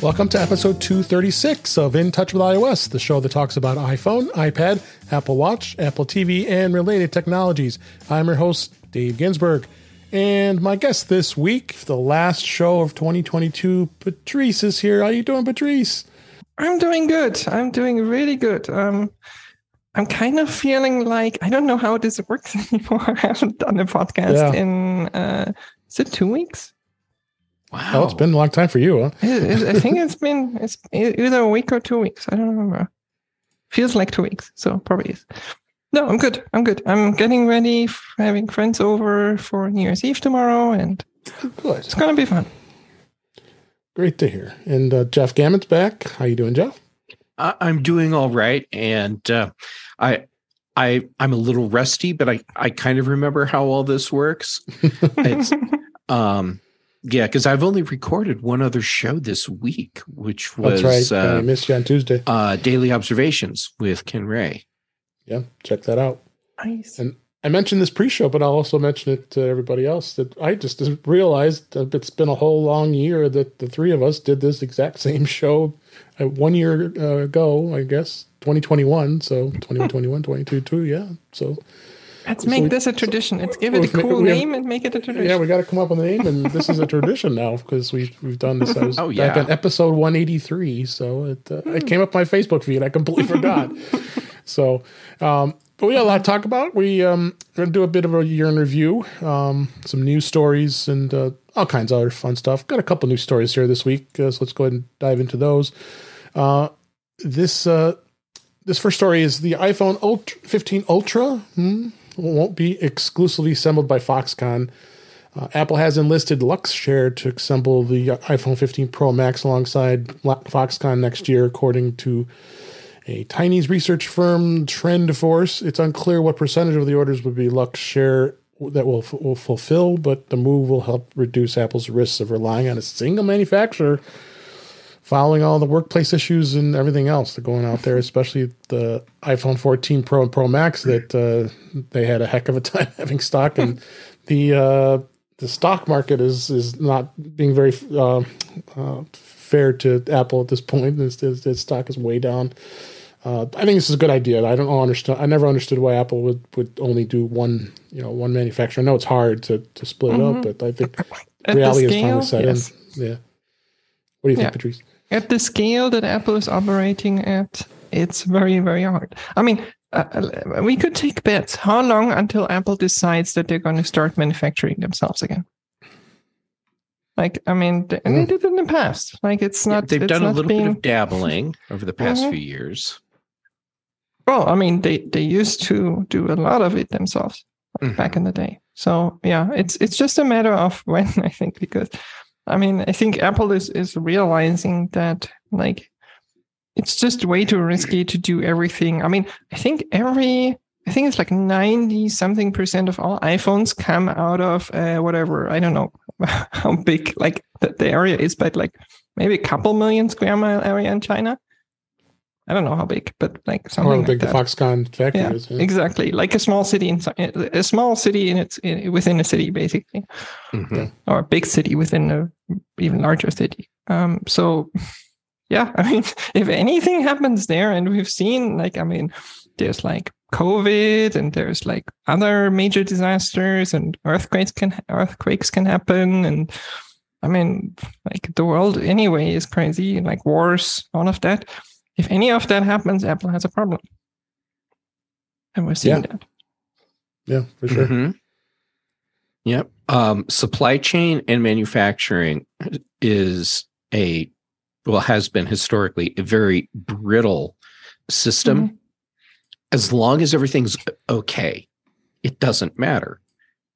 Welcome to episode 236 of In Touch with iOS, the show that talks about iPhone, iPad, Apple Watch, Apple TV, and related technologies. I'm your host, Dave Ginsburg. And my guest this week, the last show of 2022, Patrice is here. How are you doing, Patrice? I'm doing good. I'm doing really good. Um, I'm kind of feeling like I don't know how this works anymore. I haven't done a podcast yeah. in uh, is it two weeks? Wow, oh, it's been a long time for you, huh? it, it, I think it's been it's either a week or two weeks. I don't remember. Feels like two weeks, so probably is. No, I'm good. I'm good. I'm getting ready, having friends over for New Year's Eve tomorrow, and good. it's gonna be fun. Great to hear. And uh, Jeff Gammon's back. How you doing, Jeff? I'm doing all right, and uh, I I I'm a little rusty, but I I kind of remember how all this works. um yeah, because I've only recorded one other show this week, which was That's right. Uh, I missed you on Tuesday. Uh, Daily Observations with Ken Ray. Yeah, check that out. Nice. And I mentioned this pre-show, but I'll also mention it to everybody else that I just realized that it's been a whole long year that the three of us did this exact same show uh, one year uh, ago, I guess, 2021. So 2021, 22, yeah. So Let's make we, this a tradition. Let's give it a cool name and make it a tradition. Yeah, we got to come up with a name, and this is a tradition now because we have we've done this. I was oh, yeah. back on episode 183, so it uh, it came up my Facebook feed. I completely forgot. so, um, but we got a lot to talk about. We um, are gonna do a bit of a year in review, um, some news stories, and uh, all kinds of other fun stuff. Got a couple news stories here this week, uh, so let's go ahead and dive into those. Uh, this uh, this first story is the iPhone Ultra 15 Ultra. Hmm? Won't be exclusively assembled by Foxconn. Uh, Apple has enlisted Luxshare to assemble the iPhone 15 Pro Max alongside Foxconn next year, according to a Chinese research firm, TrendForce. It's unclear what percentage of the orders would be Luxshare that will, will fulfill, but the move will help reduce Apple's risks of relying on a single manufacturer following all the workplace issues and everything else that going out there, especially the iPhone 14 Pro and Pro Max that uh, they had a heck of a time having stock, and the uh, the stock market is is not being very uh, uh fair to Apple at this point. Its, its stock is way down. Uh, I think this is a good idea. I don't understand. I never understood why Apple would, would only do one, you know, one manufacturer. I know it's hard to, to split mm-hmm. it up, but I think reality is finally set yes. in. Yeah. What do you think, yeah. Patrice? At the scale that Apple is operating at, it's very, very hard. I mean, uh, uh we could take bets. How long until Apple decides that they're going to start manufacturing themselves again? Like, I mean, they, mm. they did it in the past. Like, it's not. Yeah, they've it's done a little being... bit of dabbling over the past mm-hmm. few years. Well, I mean, they they used to do a lot of it themselves mm-hmm. back in the day. So yeah, it's it's just a matter of when I think because I mean, I think Apple is is realizing that like it's just way too risky to do everything. I mean, I think every I think it's like 90 something percent of all iPhones come out of uh, whatever. I don't know how big like the, the area is, but like maybe a couple million square mile area in China. I don't know how big, but like something. Or how big like the Foxconn factory yeah, is. Yeah. Exactly, like a small city in a small city in its in, within a city, basically, mm-hmm. or a big city within a even larger city. Um, so, yeah, I mean, if anything happens there, and we've seen like, I mean, there's like COVID, and there's like other major disasters, and earthquakes can earthquakes can happen, and I mean, like the world anyway is crazy, like wars, all of that if any of that happens, Apple has a problem. And we're seeing yeah. that. Yeah, for sure. Mm-hmm. Yep. Um, supply chain and manufacturing is a, well, has been historically a very brittle system. Mm-hmm. As long as everything's okay, it doesn't matter.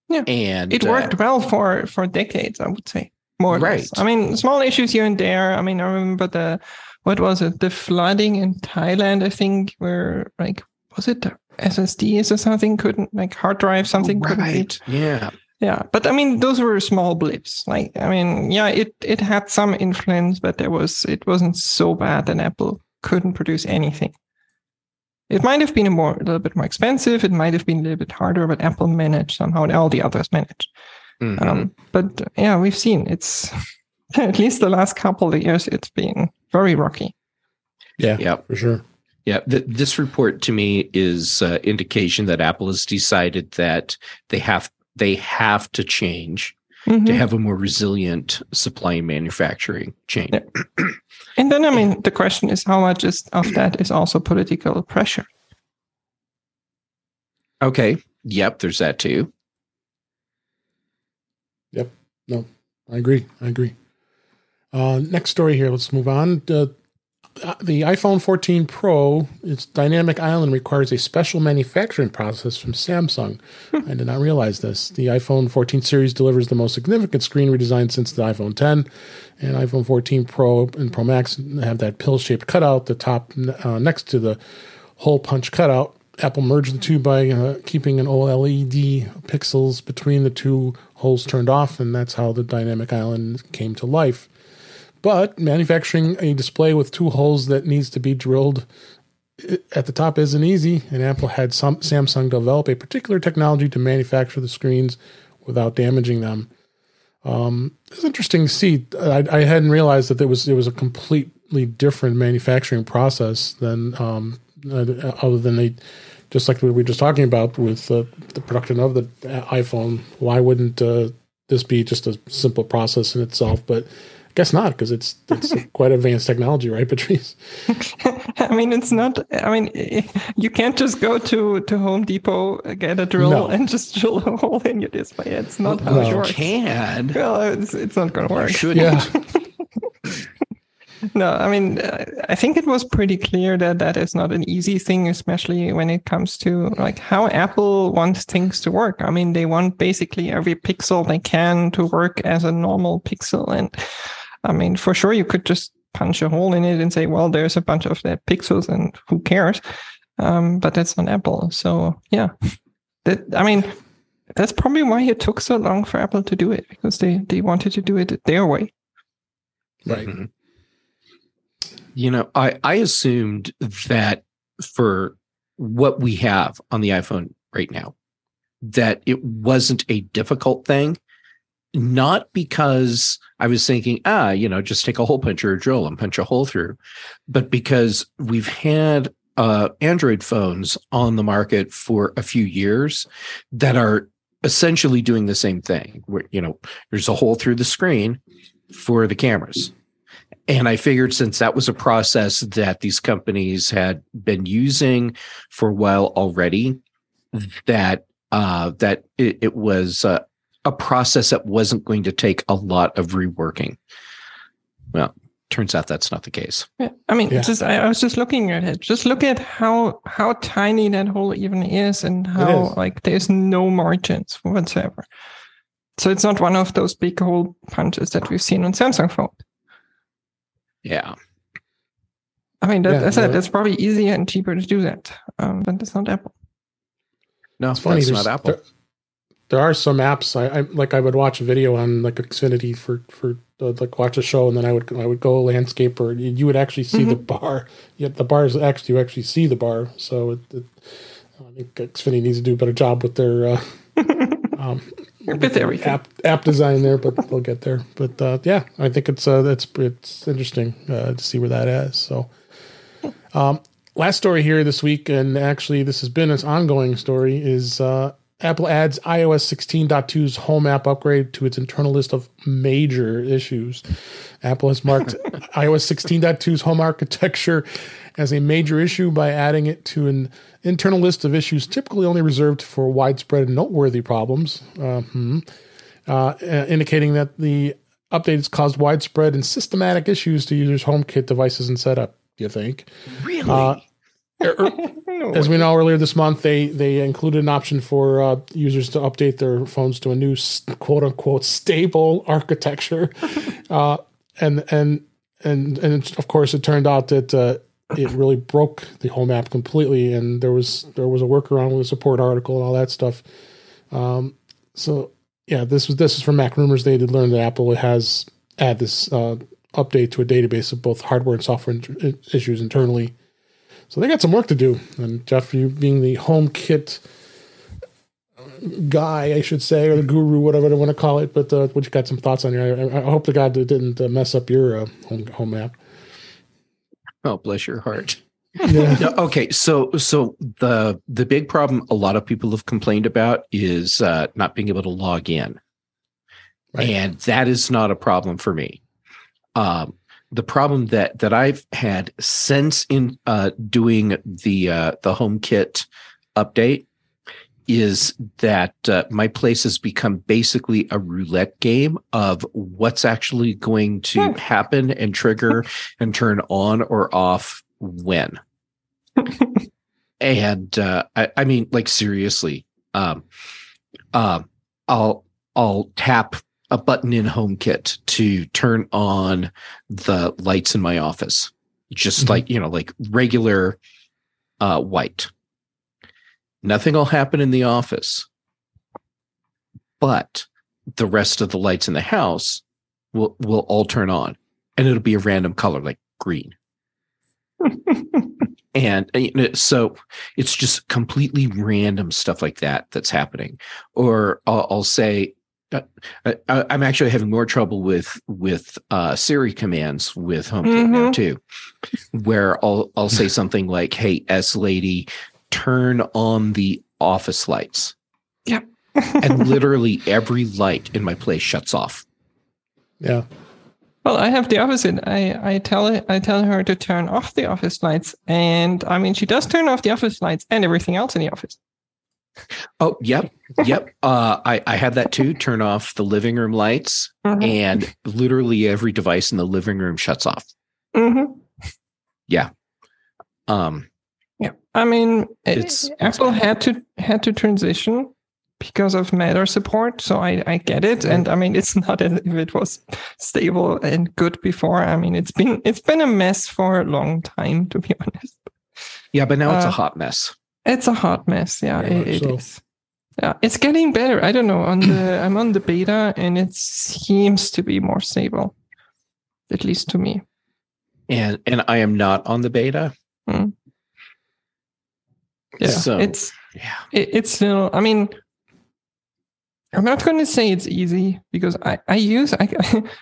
Yeah. And it worked uh, well for for decades, I would say. More right. I mean, small issues here and there. I mean, I remember the what was it? The flooding in Thailand, I think, where like was it SSDs or something couldn't like hard drive something right. couldn't. Yeah. Yeah, but I mean, those were small blips. Like, I mean, yeah, it it had some influence, but there was it wasn't so bad that Apple couldn't produce anything. It might have been a more a little bit more expensive. It might have been a little bit harder, but Apple managed somehow, and all the others managed. Mm-hmm. Um, but yeah, we've seen it's at least the last couple of years, it's been very rocky. Yeah, yeah, for sure. Yeah, th- this report to me is uh, indication that Apple has decided that they have they have to change mm-hmm. to have a more resilient supply and manufacturing chain. Yeah. and then, I mean, the question is how much is, of that is also political pressure. Okay. Yep. There's that too. Yep. No, I agree. I agree. Uh, next story here. Let's move on. Uh, the iPhone 14 Pro, its dynamic island requires a special manufacturing process from Samsung. Hmm. I did not realize this. The iPhone 14 series delivers the most significant screen redesign since the iPhone 10, and iPhone 14 Pro and Pro Max have that pill-shaped cutout, the top uh, next to the hole punch cutout. Apple merged the two by uh, keeping an OLED pixels between the two holes turned off, and that's how the dynamic island came to life. But manufacturing a display with two holes that needs to be drilled at the top isn't easy, and Apple had some, Samsung develop a particular technology to manufacture the screens without damaging them. Um, it's interesting to see. I, I, hadn't realized that it was it was a completely different manufacturing process than um, uh, other than they just like we were just talking about with uh, the production of the iPhone. Why wouldn't uh, this be just a simple process in itself? But guess not because it's it's quite advanced technology, right, Patrice? I mean, it's not. I mean, you can't just go to to Home Depot, get a drill, no. and just drill a hole in your display. It's not how no. it works. Can well, it's, it's not going to work. Should yeah. no, I mean, I think it was pretty clear that that is not an easy thing, especially when it comes to like how Apple wants things to work. I mean, they want basically every pixel they can to work as a normal pixel, and I mean, for sure, you could just punch a hole in it and say, well, there's a bunch of that pixels and who cares? Um, but that's not Apple. So yeah, that, I mean, that's probably why it took so long for Apple to do it because they, they wanted to do it their way. Right. Mm-hmm. You know, I, I assumed that for what we have on the iPhone right now, that it wasn't a difficult thing not because I was thinking, ah, you know, just take a hole puncher or drill and punch a hole through, but because we've had uh, Android phones on the market for a few years that are essentially doing the same thing. Where you know, there's a hole through the screen for the cameras. And I figured since that was a process that these companies had been using for a while already, that uh, that it, it was uh, a process that wasn't going to take a lot of reworking. Well, turns out that's not the case. Yeah, I mean, yeah. just I, I, was just looking at it. Just look at how how tiny that hole even is, and how is. like there's no margins whatsoever. So it's not one of those big hole punches that we've seen on Samsung phone. Yeah. I mean, that, yeah, that's, that's probably easier and cheaper to do that, um, but it's not Apple. No, it's funny. That's not Apple. There, there are some apps I, I, like I would watch a video on like Xfinity for for uh, like watch a show and then I would I would go landscape or you would actually see mm-hmm. the bar. Yet the bars actually you actually see the bar. So it, it, I think Xfinity needs to do a better job with their uh, um, with everything. app app design there, but they'll get there. But uh, yeah, I think it's uh, it's it's interesting uh, to see where that is. So. Um, last story here this week, and actually this has been an ongoing story, is uh, Apple adds iOS 16.2's home app upgrade to its internal list of major issues. Apple has marked iOS 16.2's home architecture as a major issue by adding it to an internal list of issues typically only reserved for widespread and noteworthy problems, uh, hmm, uh, indicating that the update has caused widespread and systematic issues to users' HomeKit devices and setup. You think? Really? Uh, as we know earlier this month, they they included an option for uh, users to update their phones to a new quote unquote stable architecture, uh, and and and and of course it turned out that uh, it really broke the home app completely, and there was there was a workaround with a support article and all that stuff. Um, so yeah, this was this is from MacRumors. They did learn that Apple has add this uh, update to a database of both hardware and software issues internally so they got some work to do. And Jeff, you being the home kit guy, I should say, or the guru, whatever they want to call it. But uh, what you got some thoughts on here? I, I hope the guy didn't uh, mess up your uh, home home map. Oh, bless your heart. Yeah. okay, so so the the big problem a lot of people have complained about is uh, not being able to log in, right. and that is not a problem for me. Um, the problem that that I've had since in uh, doing the uh, the HomeKit update is that uh, my place has become basically a roulette game of what's actually going to hmm. happen and trigger and turn on or off when. and uh, I, I, mean, like seriously, um, uh, I'll I'll tap a button in HomeKit to turn on the lights in my office, just mm-hmm. like you know, like regular uh, white Nothing will happen in the office, but the rest of the lights in the house will will all turn on, and it'll be a random color like green. and so it's just completely random stuff like that that's happening. Or I'll, I'll say, uh, I, am actually having more trouble with with uh, Siri commands with HomeKit mm-hmm. now too, where I'll I'll say something like, "Hey, S lady, turn on the office lights. Yep. and literally every light in my place shuts off. Yeah. Well, I have the opposite. I, I tell it, I tell her to turn off the office lights, and I mean she does turn off the office lights and everything else in the office. Oh, yep, yep. Uh, I I have that too. Turn off the living room lights, mm-hmm. and literally every device in the living room shuts off. Mm-hmm. Yeah. Um. Yeah, I mean, it's Apple had to had to transition because of Matter support, so I I get it, and I mean, it's not as if it was stable and good before. I mean, it's been it's been a mess for a long time, to be honest. Yeah, but now it's uh, a hot mess. It's a hot mess. Yeah, yeah it, it so. is. Yeah, it's getting better. I don't know. On the I'm on the beta, and it seems to be more stable, at least to me. And and I am not on the beta. Mm. Yeah, so, it's yeah, it, it's still. I mean, I'm not going to say it's easy because I I use I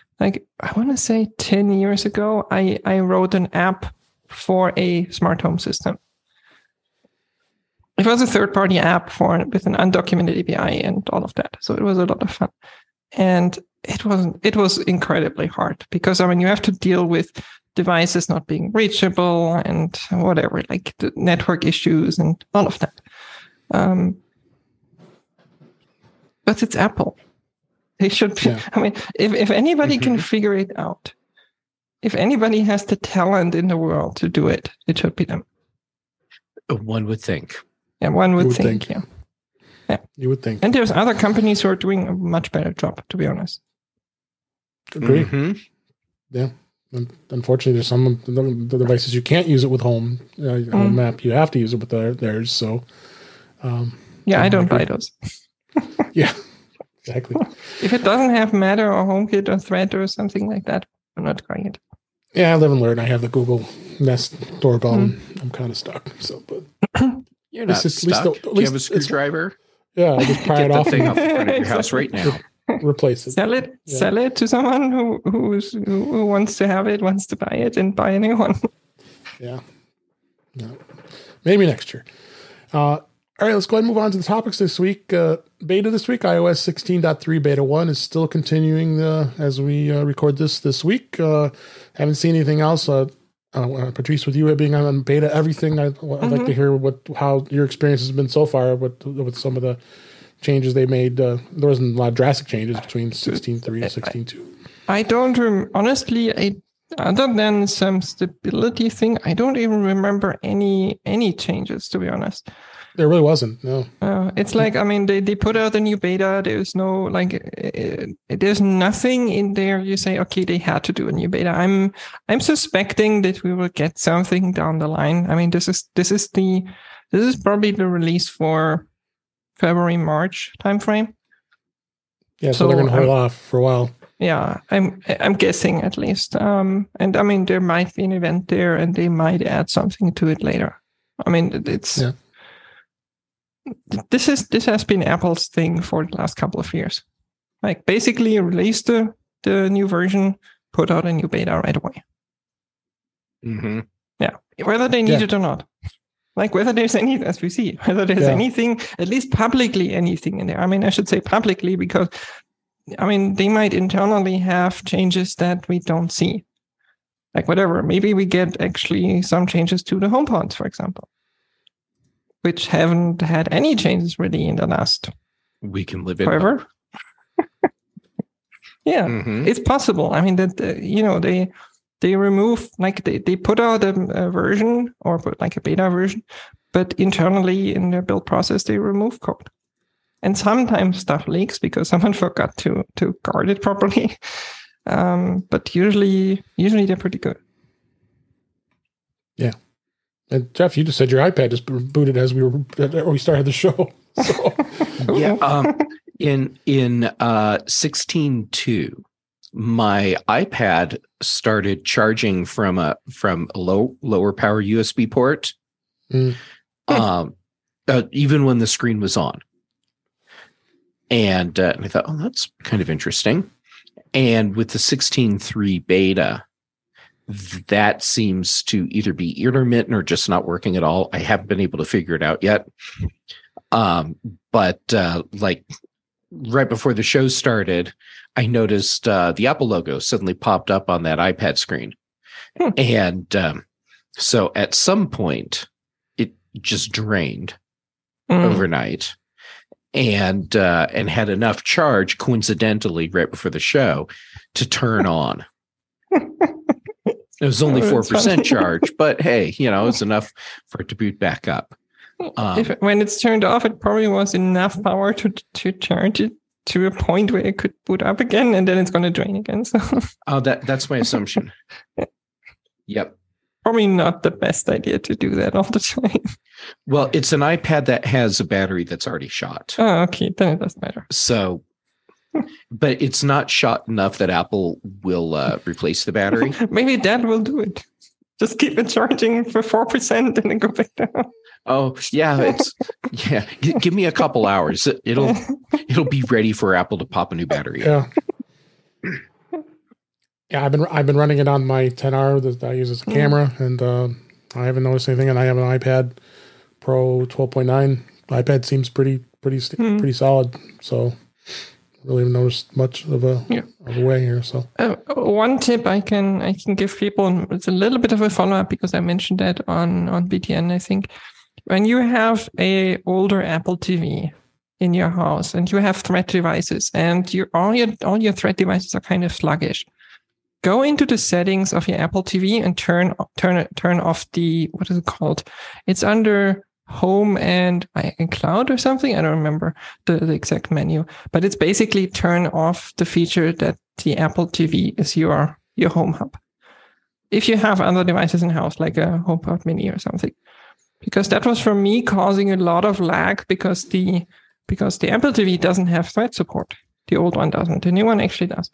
like I want to say ten years ago I I wrote an app for a smart home system. It was a third party app for with an undocumented API and all of that, so it was a lot of fun. And it was it was incredibly hard because I mean you have to deal with devices not being reachable and whatever, like the network issues and all of that. Um, but it's Apple. They should be, yeah. I mean, if, if anybody can mm-hmm. figure it out, if anybody has the talent in the world to do it, it should be them. One would think. Yeah, one would, would think, think, yeah. Yeah. You would think. And there's other companies who are doing a much better job, to be honest. Agree. Mm-hmm. Yeah unfortunately, there's some the devices you can't use it with home uh, mm. map. You have to use it with their, theirs. So, um, yeah, I don't buy those. yeah, exactly. if it doesn't have Matter or HomeKit or Thread or something like that, I'm not buying it. Yeah, I live and learn. I have the Google Nest doorbell. Mm. I'm kind of stuck. So, but you're not stuck. At least, at least, Do you have a screwdriver? Yeah, I just pry it off. Thing off the front of your house right now. replace it. Sell it. Yeah. Sell it to someone who who's who wants to have it, wants to buy it, and buy a new one. yeah. No. Maybe next year. Uh, all right, let's go ahead and move on to the topics this week. Uh, beta this week, iOS 16.3 beta 1 is still continuing uh, as we uh, record this this week. Uh, haven't seen anything else. Uh, uh, Patrice, with you being on beta, everything, I, would mm-hmm. like to hear what how your experience has been so far with with some of the changes they made. Uh, there wasn't a lot of drastic changes between 16.3 and 16.2. I don't rem- honestly. I other than some stability thing, I don't even remember any any changes. To be honest, there really wasn't. No, uh, it's like I mean they, they put out a new beta. There's no like uh, there's nothing in there. You say okay, they had to do a new beta. I'm I'm suspecting that we will get something down the line. I mean this is this is the this is probably the release for February March timeframe. Yeah, so, so they're going to hold off for a while. Yeah, I'm I'm guessing at least. Um, and I mean there might be an event there, and they might add something to it later. I mean it's. Yeah. This is this has been Apple's thing for the last couple of years. Like basically release the the new version, put out a new beta right away. Mm-hmm. Yeah, whether they need yeah. it or not. Like whether there's any, as we see, whether there's yeah. anything, at least publicly anything in there. I mean, I should say publicly because, I mean, they might internally have changes that we don't see. Like whatever, maybe we get actually some changes to the home HomePods, for example which haven't had any changes really in the last. We can live it forever. yeah, mm-hmm. it's possible. I mean that uh, you know they they remove like they, they put out a, a, version or put like a beta version, but internally in their build process they remove code. And sometimes stuff leaks because someone forgot to to guard it properly. Um, but usually usually they're pretty good. Yeah. And Jeff, you just said your iPad just booted as we were or we started the show. So. yeah, um, in in uh, sixteen two, my iPad started charging from a from a low lower power USB port, mm. um, uh, even when the screen was on. And, uh, and I thought, oh, that's kind of interesting. And with the 16.3 beta, that seems to either be intermittent or just not working at all. I haven't been able to figure it out yet. Um, but uh, like right before the show started, I noticed uh, the Apple logo suddenly popped up on that iPad screen. Hmm. And um, so at some point, it just drained mm. overnight and uh, and had enough charge coincidentally right before the show to turn on. It was only four percent charge, but hey, you know, it's enough for it to boot back up. Um, if, when it's turned off, it probably was enough power to to charge it to a point where it could boot up again, and then it's going to drain again. So, oh, that that's my assumption. yep. Probably not the best idea to do that all the time. Well, it's an iPad that has a battery that's already shot. Oh, okay, then it doesn't matter. So but it's not shot enough that Apple will uh, replace the battery. Maybe that will do it. Just keep it charging for four percent and then go back down. Oh yeah, it's yeah. G- give me a couple hours. It'll it'll be ready for Apple to pop a new battery. Yeah. Yeah, I've been I've been running it on my 10R that I use as a mm. camera, and uh, I haven't noticed anything. And I have an iPad Pro 12.9. iPad seems pretty pretty mm. pretty solid. So really noticed much of a, yeah. of a way here. So uh, one tip I can I can give people it's a little bit of a follow up because I mentioned that on on BTN. I think when you have a older Apple TV in your house and you have thread devices and your all your all your thread devices are kind of sluggish. Go into the settings of your Apple TV and turn turn turn off the what is it called? It's under home and, and cloud or something. I don't remember the, the exact menu, but it's basically turn off the feature that the Apple TV is your, your home hub. If you have other devices in house, like a HomePod mini or something, because that was for me causing a lot of lag because the, because the Apple TV doesn't have thread support. The old one doesn't. The new one actually does.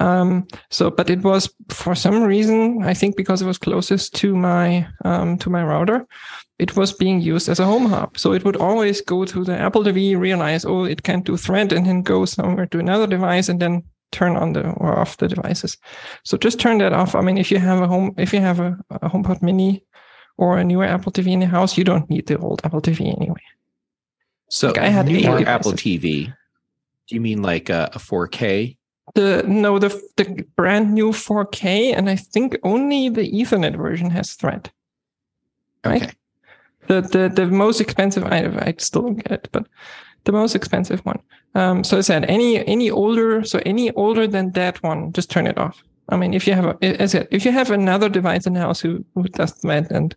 Um, so, but it was for some reason, I think because it was closest to my um, to my router, it was being used as a home hub. So it would always go to the Apple TV, realize, oh, it can't do thread, and then go somewhere to another device, and then turn on the or off the devices. So just turn that off. I mean, if you have a home, if you have a, a HomePod Mini or a newer Apple TV in the house, you don't need the old Apple TV anyway. So like I had newer Apple TV. Do you mean like a, a 4K? The no, the the brand new 4K, and I think only the Ethernet version has thread. Right? Okay. The the the most expensive I I still don't get it, but the most expensive one. Um, so I said any any older, so any older than that one, just turn it off. I mean, if you have a, as I said, if you have another device in the house who who does that and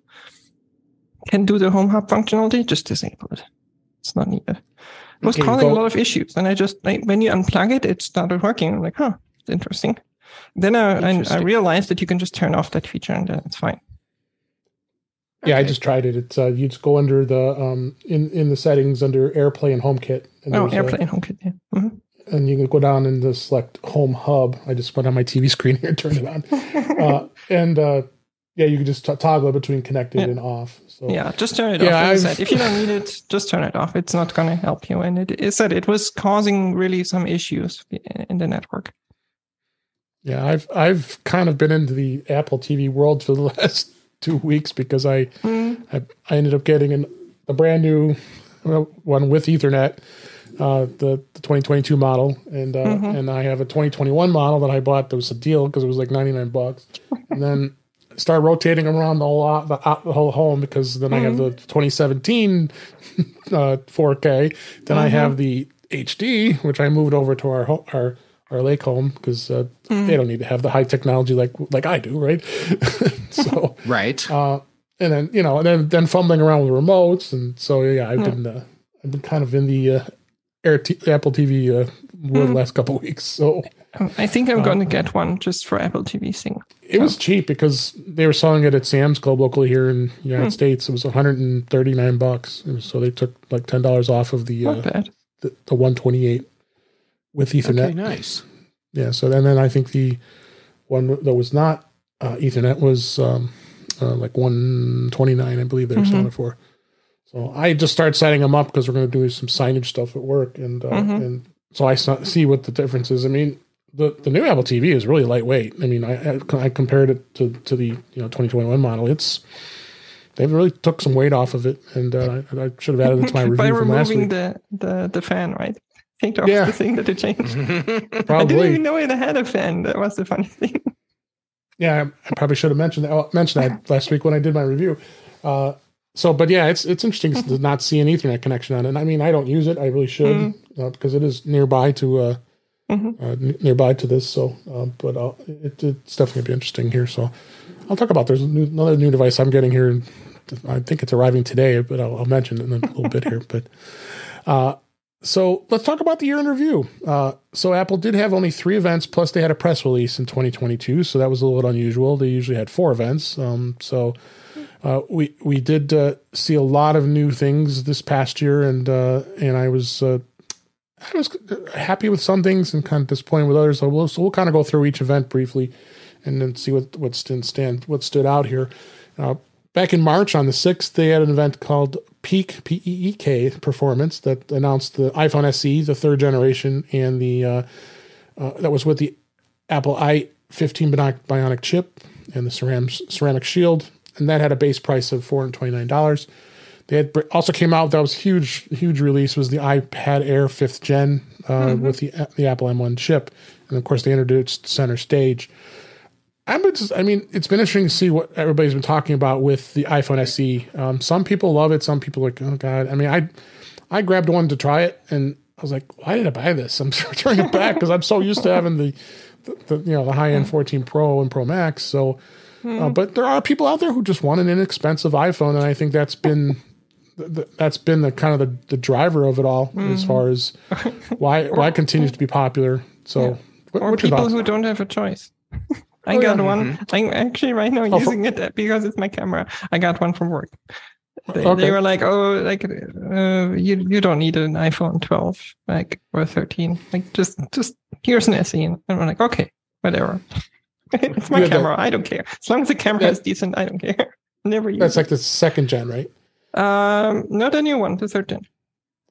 can do the home hub functionality, just disable it. It's not needed. It was okay, causing a lot of issues, and I just when you unplug it, it started working. I'm like, huh, it's interesting. Then I, interesting. I, I realized that you can just turn off that feature, and then it's fine. Yeah, okay. I just tried it. It's uh, you just go under the um in in the settings under AirPlay and HomeKit. And oh, AirPlay a, and HomeKit. Yeah. Mm-hmm. And you can go down and just select Home Hub. I just went on my TV screen here and turned it on. uh, and uh, Yeah, you can just t- toggle between connected yeah. and off. So yeah, just turn it yeah, off. Said, if you don't need it, just turn it off. It's not going to help you. And it, it said it was causing really some issues in the network. Yeah, I've I've kind of been into the Apple TV world for the last two weeks because I mm. I, I, ended up getting an, a brand new one with Ethernet, uh, the, the 2022 model, and uh, mm-hmm. and I have a 2021 model that I bought that was a deal because it was like 99 bucks, and then start rotating around the whole the, the whole home because then mm-hmm. I have the 2017 uh, 4K, then mm-hmm. I have the HD, which I moved over to our our our lake home because uh, mm. they don't need to have the high technology like like I do, right? so right. Uh, and then you know, and then then fumbling around with remotes, and so yeah, I've mm. been uh, I've been kind of in the uh, Air T- Apple TV uh, world mm. last couple weeks. So I think I'm going to get one just for Apple TV thing. It so. was cheap because they were selling it at Sam's Club locally here in the United mm. States. It was 139 bucks, so they took like ten dollars off of the, uh, the the 128 with Ethernet. Okay, nice. Yeah. So and then I think the one that was not uh, Ethernet was um, uh, like 129, I believe they were mm-hmm. selling it for. So I just started setting them up because we're going to do some signage stuff at work, and uh, mm-hmm. and so I see what the difference is. I mean, the the new Apple TV is really lightweight. I mean, I I compared it to to the you know 2021 model. It's they've really took some weight off of it, and uh, I, I, should have added it to my review By from last week. the the the fan, right? I think that was yeah. the thing that they changed. Probably. I didn't even know it had a fan. That was the funny thing. Yeah, I probably should have mentioned that. Well, mentioned that last week when I did my review. Uh, so, but yeah, it's it's interesting to not see an Ethernet connection on it. And I mean, I don't use it. I really should mm-hmm. uh, because it is nearby to uh, mm-hmm. uh n- nearby to this. So, uh, but it, it's definitely be interesting here. So, I'll talk about. There's new, another new device I'm getting here. I think it's arriving today, but I'll, I'll mention it in a little bit here. But uh, so let's talk about the year in review. Uh, so Apple did have only three events, plus they had a press release in 2022, so that was a little bit unusual. They usually had four events. Um, so uh, we we did uh, see a lot of new things this past year, and uh, and I was uh, I was happy with some things and kind of disappointed with others. So we'll, so we'll kind of go through each event briefly and then see what, what, stand, what stood out here. Uh, back in March on the 6th, they had an event called Peek, P E E K, performance that announced the iPhone SE, the third generation, and the uh, uh, that was with the Apple A15 Bionic chip and the ceramic, ceramic shield. And that had a base price of $429. They had also came out that was huge, huge release was the iPad Air fifth gen uh, mm-hmm. with the the Apple M1 chip, and of course they introduced Center Stage. I'm just, I mean, it's been interesting to see what everybody's been talking about with the iPhone SE. Um, some people love it. Some people are like, oh god. I mean, I I grabbed one to try it, and I was like, why did I buy this? I'm turning it back because I'm so used to having the, the, the you know the high end 14 Pro and Pro Max. So, uh, hmm. but there are people out there who just want an inexpensive iPhone, and I think that's been that's been the kind of the, the driver of it all mm-hmm. as far as why why it continues to be popular. So, yeah. what, or people who don't have a choice. I oh, got yeah. one. Mm-hmm. I'm actually right now oh, using it because it's my camera. I got one from work. They, okay. they were like, "Oh, like uh, you you don't need an iPhone 12, like or 13. Like just just here's an SE." And I'm like, "Okay, whatever. it's my camera. That, I don't care. As long as the camera that, is decent, I don't care. Never use. That's it. like the second gen, right? Um, not a new one, the third gen.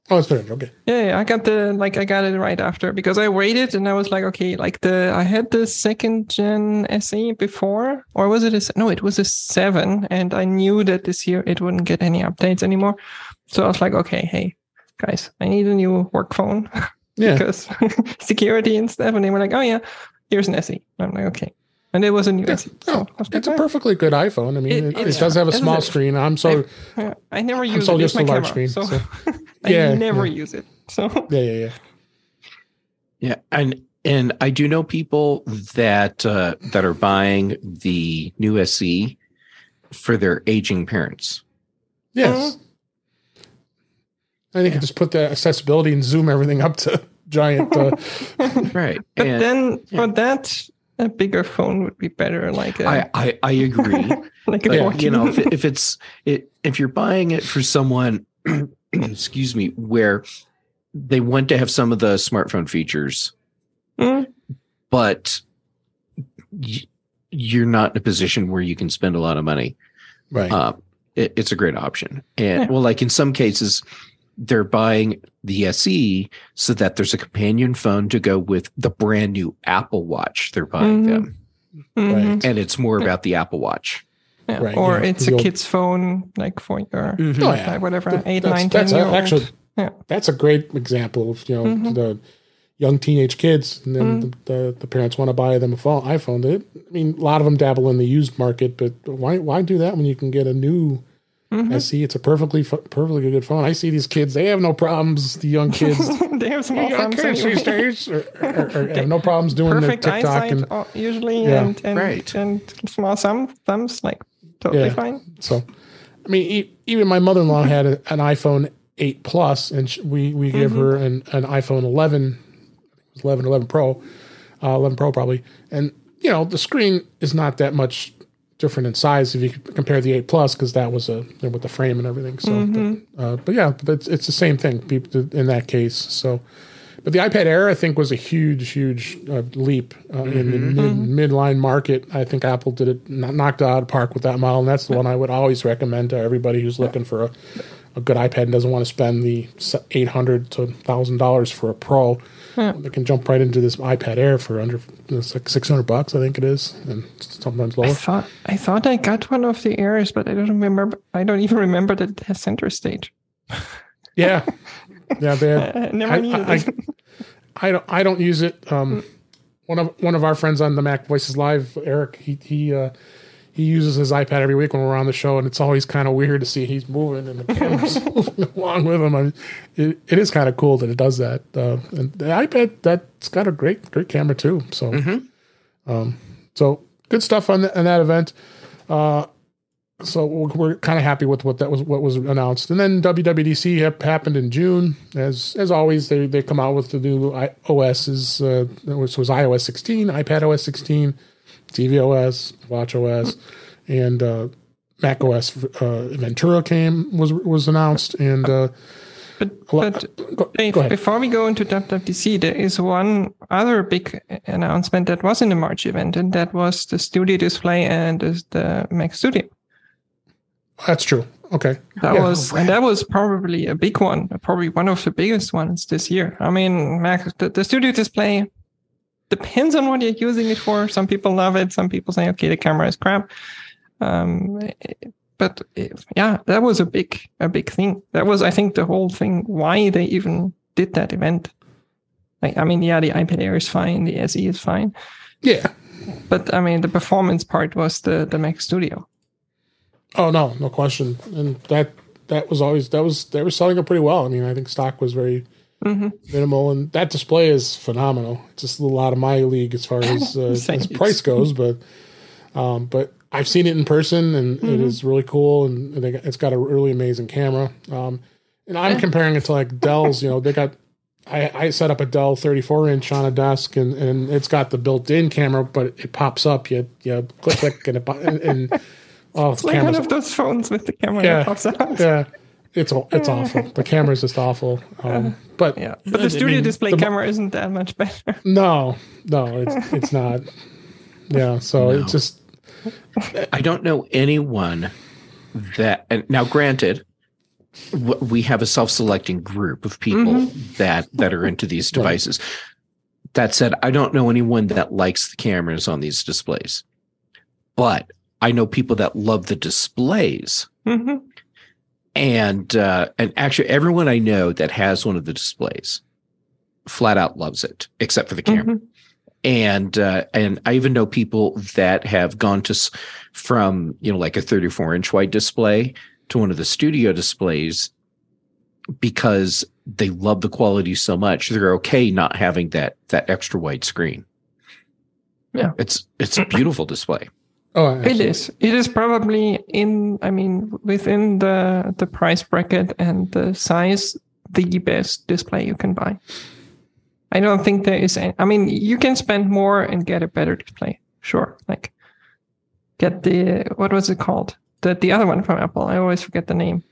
Oh, it's better. Okay. Yeah, yeah, I got the like I got it right after because I waited and I was like, okay, like the I had the second gen SE before, or was it a no? It was a seven, and I knew that this year it wouldn't get any updates anymore. So I was like, okay, hey guys, I need a new work phone. Yeah. because security and stuff, and they were like, oh yeah, here's an SE. I'm like, okay. And it was a new yeah. SE. So oh, it's a perfectly good iPhone. I mean, it, it, it does have a small screen. I'm so I, I never use I'm so it. Used to large camera, screen. So. so. I yeah, never yeah. use it. So yeah, yeah, yeah. Yeah, and and I do know people that uh, that are buying the new SE for their aging parents. Yes. Uh, I think yeah. you just put the accessibility and zoom everything up to giant. Uh, right. But and, then yeah. for that, a bigger phone would be better. Like a, I, I, I agree. like a you know, if, if it's it, if you're buying it for someone excuse me, where they want to have some of the smartphone features, mm. but y- you're not in a position where you can spend a lot of money. Right. Uh, it, it's a great option. And yeah. well, like in some cases, they're buying the SE so that there's a companion phone to go with the brand new Apple Watch. They're buying mm-hmm. them. Mm-hmm. And it's more about the Apple Watch. Yeah. Right, or yeah. it's a kid's phone, like for your mm-hmm. oh, yeah. whatever, the, eight, nine, ten year old. Actually, yeah. that's a great example of you know mm-hmm. the young teenage kids, and then mm-hmm. the, the, the, parents want to buy them a phone, iPhone. They, I mean, a lot of them dabble in the used market, but why why do that when you can get a new mm-hmm. SE? It's a perfectly perfectly good phone. I see these kids; they have no problems. The young kids, they have small thumbs kids these days, or, or, or have no problems doing their TikTok and uh, usually, yeah. and and, right. and small thumb, thumbs, like totally yeah. fine. So, I mean, even my mother in law had a, an iPhone 8 Plus, and we we gave mm-hmm. her an, an iPhone 11 11, 11 Pro, uh, 11 Pro probably. And, you know, the screen is not that much different in size if you compare the 8 Plus because that was a with the frame and everything. So, mm-hmm. but, uh, but, yeah, but it's, it's the same thing in that case. So, but the iPad Air, I think, was a huge, huge uh, leap uh, mm-hmm. in the mm-hmm. mid, midline market. I think Apple did it, knocked out of park with that model, and that's the one I would always recommend to everybody who's looking for a, a good iPad and doesn't want to spend the eight hundred to thousand dollars for a Pro. Yeah. They can jump right into this iPad Air for under like six hundred bucks, I think it is, and sometimes lower. I thought I thought I got one of the Airs, but I don't remember. I don't even remember that it has center stage. yeah, yeah. They had, I, never I, needed I, it. I, I, don't. I don't use it. Um, hmm. one of one of our friends on the MacVoices Live, Eric. He he. Uh, he uses his iPad every week when we're on the show, and it's always kind of weird to see he's moving and the camera's moving along with him. I mean, it, it is kind of cool that it does that. Uh, and the iPad that's got a great great camera too. So, mm-hmm. um, so good stuff on, the, on that event. Uh, so we're, we're kind of happy with what that was what was announced, and then WWDC happened in June. As as always, they they come out with the new OSs, uh, which was iOS 16, iPad OS 16 tvOS, watchOS, and uh, Mac OS uh, Ventura came was was announced, and uh, but, but go, Dave, go before we go into WWDC, there is one other big announcement that was in the March event, and that was the Studio Display and the Mac Studio. That's true. Okay. That yeah. was and that was probably a big one, probably one of the biggest ones this year. I mean, Mac the, the Studio Display depends on what you're using it for. Some people love it. Some people say, okay, the camera is crap. Um, but yeah, that was a big, a big thing. That was, I think, the whole thing. Why they even did that event. Like, I mean, yeah, the iPad Air is fine. The SE is fine. Yeah. But I mean, the performance part was the the Mac Studio. Oh no, no question. And that that was always that was they were selling it pretty well. I mean, I think stock was very mm-hmm. minimal, and that display is phenomenal. It's just a little out of my league as far as, uh, as price goes, but um, but I've seen it in person, and mm-hmm. it is really cool, and it's got a really amazing camera. Um, and I'm comparing it to like Dell's. You know, they got I, I, set up a Dell 34 inch on a desk, and, and it's got the built-in camera, but it pops up. You you click click, and it and, and oh, it's like one of those phones with the camera yeah, that pops out. Yeah, it's it's awful. The camera is just awful. Um, but yeah, but the studio I mean, display the, camera isn't that much better. No, no, it's it's not. Yeah, so no. it's just. I don't know anyone that. And now, granted, we have a self-selecting group of people mm-hmm. that that are into these devices. Right. That said, I don't know anyone that likes the cameras on these displays, but I know people that love the displays. Mm-hmm and uh, and actually everyone I know that has one of the displays flat out loves it, except for the camera. Mm-hmm. And uh, and I even know people that have gone to from you know like a 34 inch wide display to one of the studio displays because they love the quality so much they're okay not having that that extra wide screen. Yeah, it's it's a beautiful display. Oh, it is. It is probably in. I mean, within the the price bracket and the size, the best display you can buy. I don't think there is. Any, I mean, you can spend more and get a better display. Sure, like get the what was it called? The the other one from Apple. I always forget the name.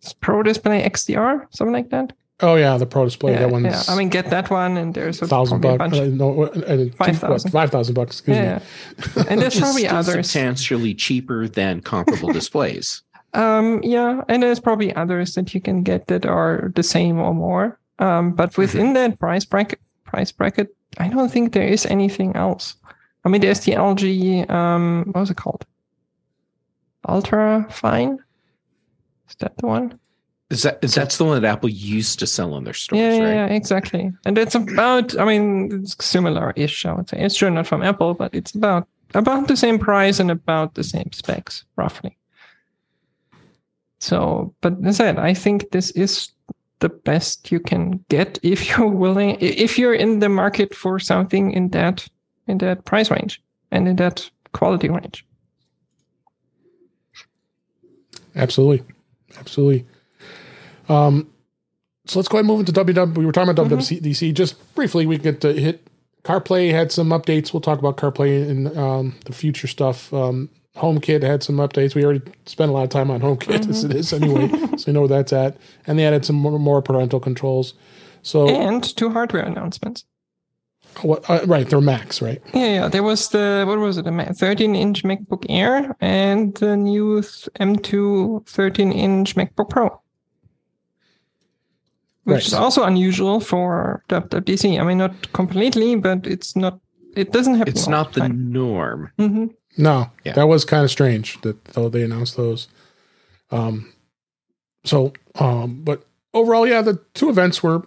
It's Pro Display XDR, something like that. Oh yeah, the Pro Display. Yeah, that one. yeah. I mean, get that one, and there's a thousand bucks. Uh, no, uh, five thousand. Five thousand bucks. Excuse yeah. me. and there's probably others substantially cheaper than comparable displays. Um, yeah, and there's probably others that you can get that are the same or more. Um, but mm-hmm. within that price bracket, price bracket, I don't think there is anything else. I mean, there's the LG. Um, what was it called? Ultra Fine. Is that the one? Is that is that's the one that Apple used to sell in their stores? Yeah, right? yeah, exactly. And it's about, I mean, it's similar-ish. I would say it's sure not from Apple, but it's about about the same price and about the same specs, roughly. So, but as I said, I think this is the best you can get if you're willing, if you're in the market for something in that in that price range and in that quality range. Absolutely, absolutely. Um, so let's go ahead and move into WW. We were talking about mm-hmm. WWDC just briefly. We get to hit CarPlay had some updates. We'll talk about CarPlay and um, the future stuff. Um, HomeKit had some updates. We already spent a lot of time on HomeKit mm-hmm. as it is anyway, so you know where that's at. And they added some more, more parental controls. So and two hardware announcements. What, uh, right, they're Macs, right? Yeah, yeah. There was the what was it? A 13 inch MacBook Air and the new M2 13 inch MacBook Pro which right. is also unusual for WWDC. I mean, not completely, but it's not. It doesn't happen. It's not the, the norm. Mm-hmm. No, yeah. that was kind of strange that though they announced those. Um, so, um, but overall, yeah, the two events were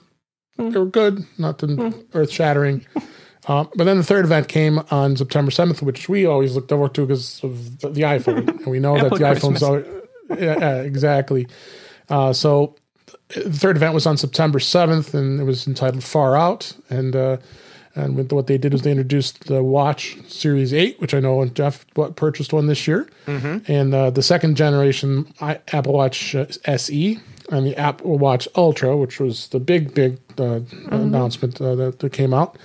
mm. they were good, nothing mm. earth shattering. Uh, but then the third event came on September 7th, which we always looked over to because of the, the iPhone. and we know that the iPhone's always, yeah, yeah, exactly. Uh, so the third event was on September 7th, and it was entitled Far Out. And uh, and what they did was they introduced the Watch Series 8, which I know Jeff purchased one this year, mm-hmm. and uh, the second generation Apple Watch uh, SE and the Apple Watch Ultra, which was the big, big uh, mm-hmm. announcement uh, that, that, came out.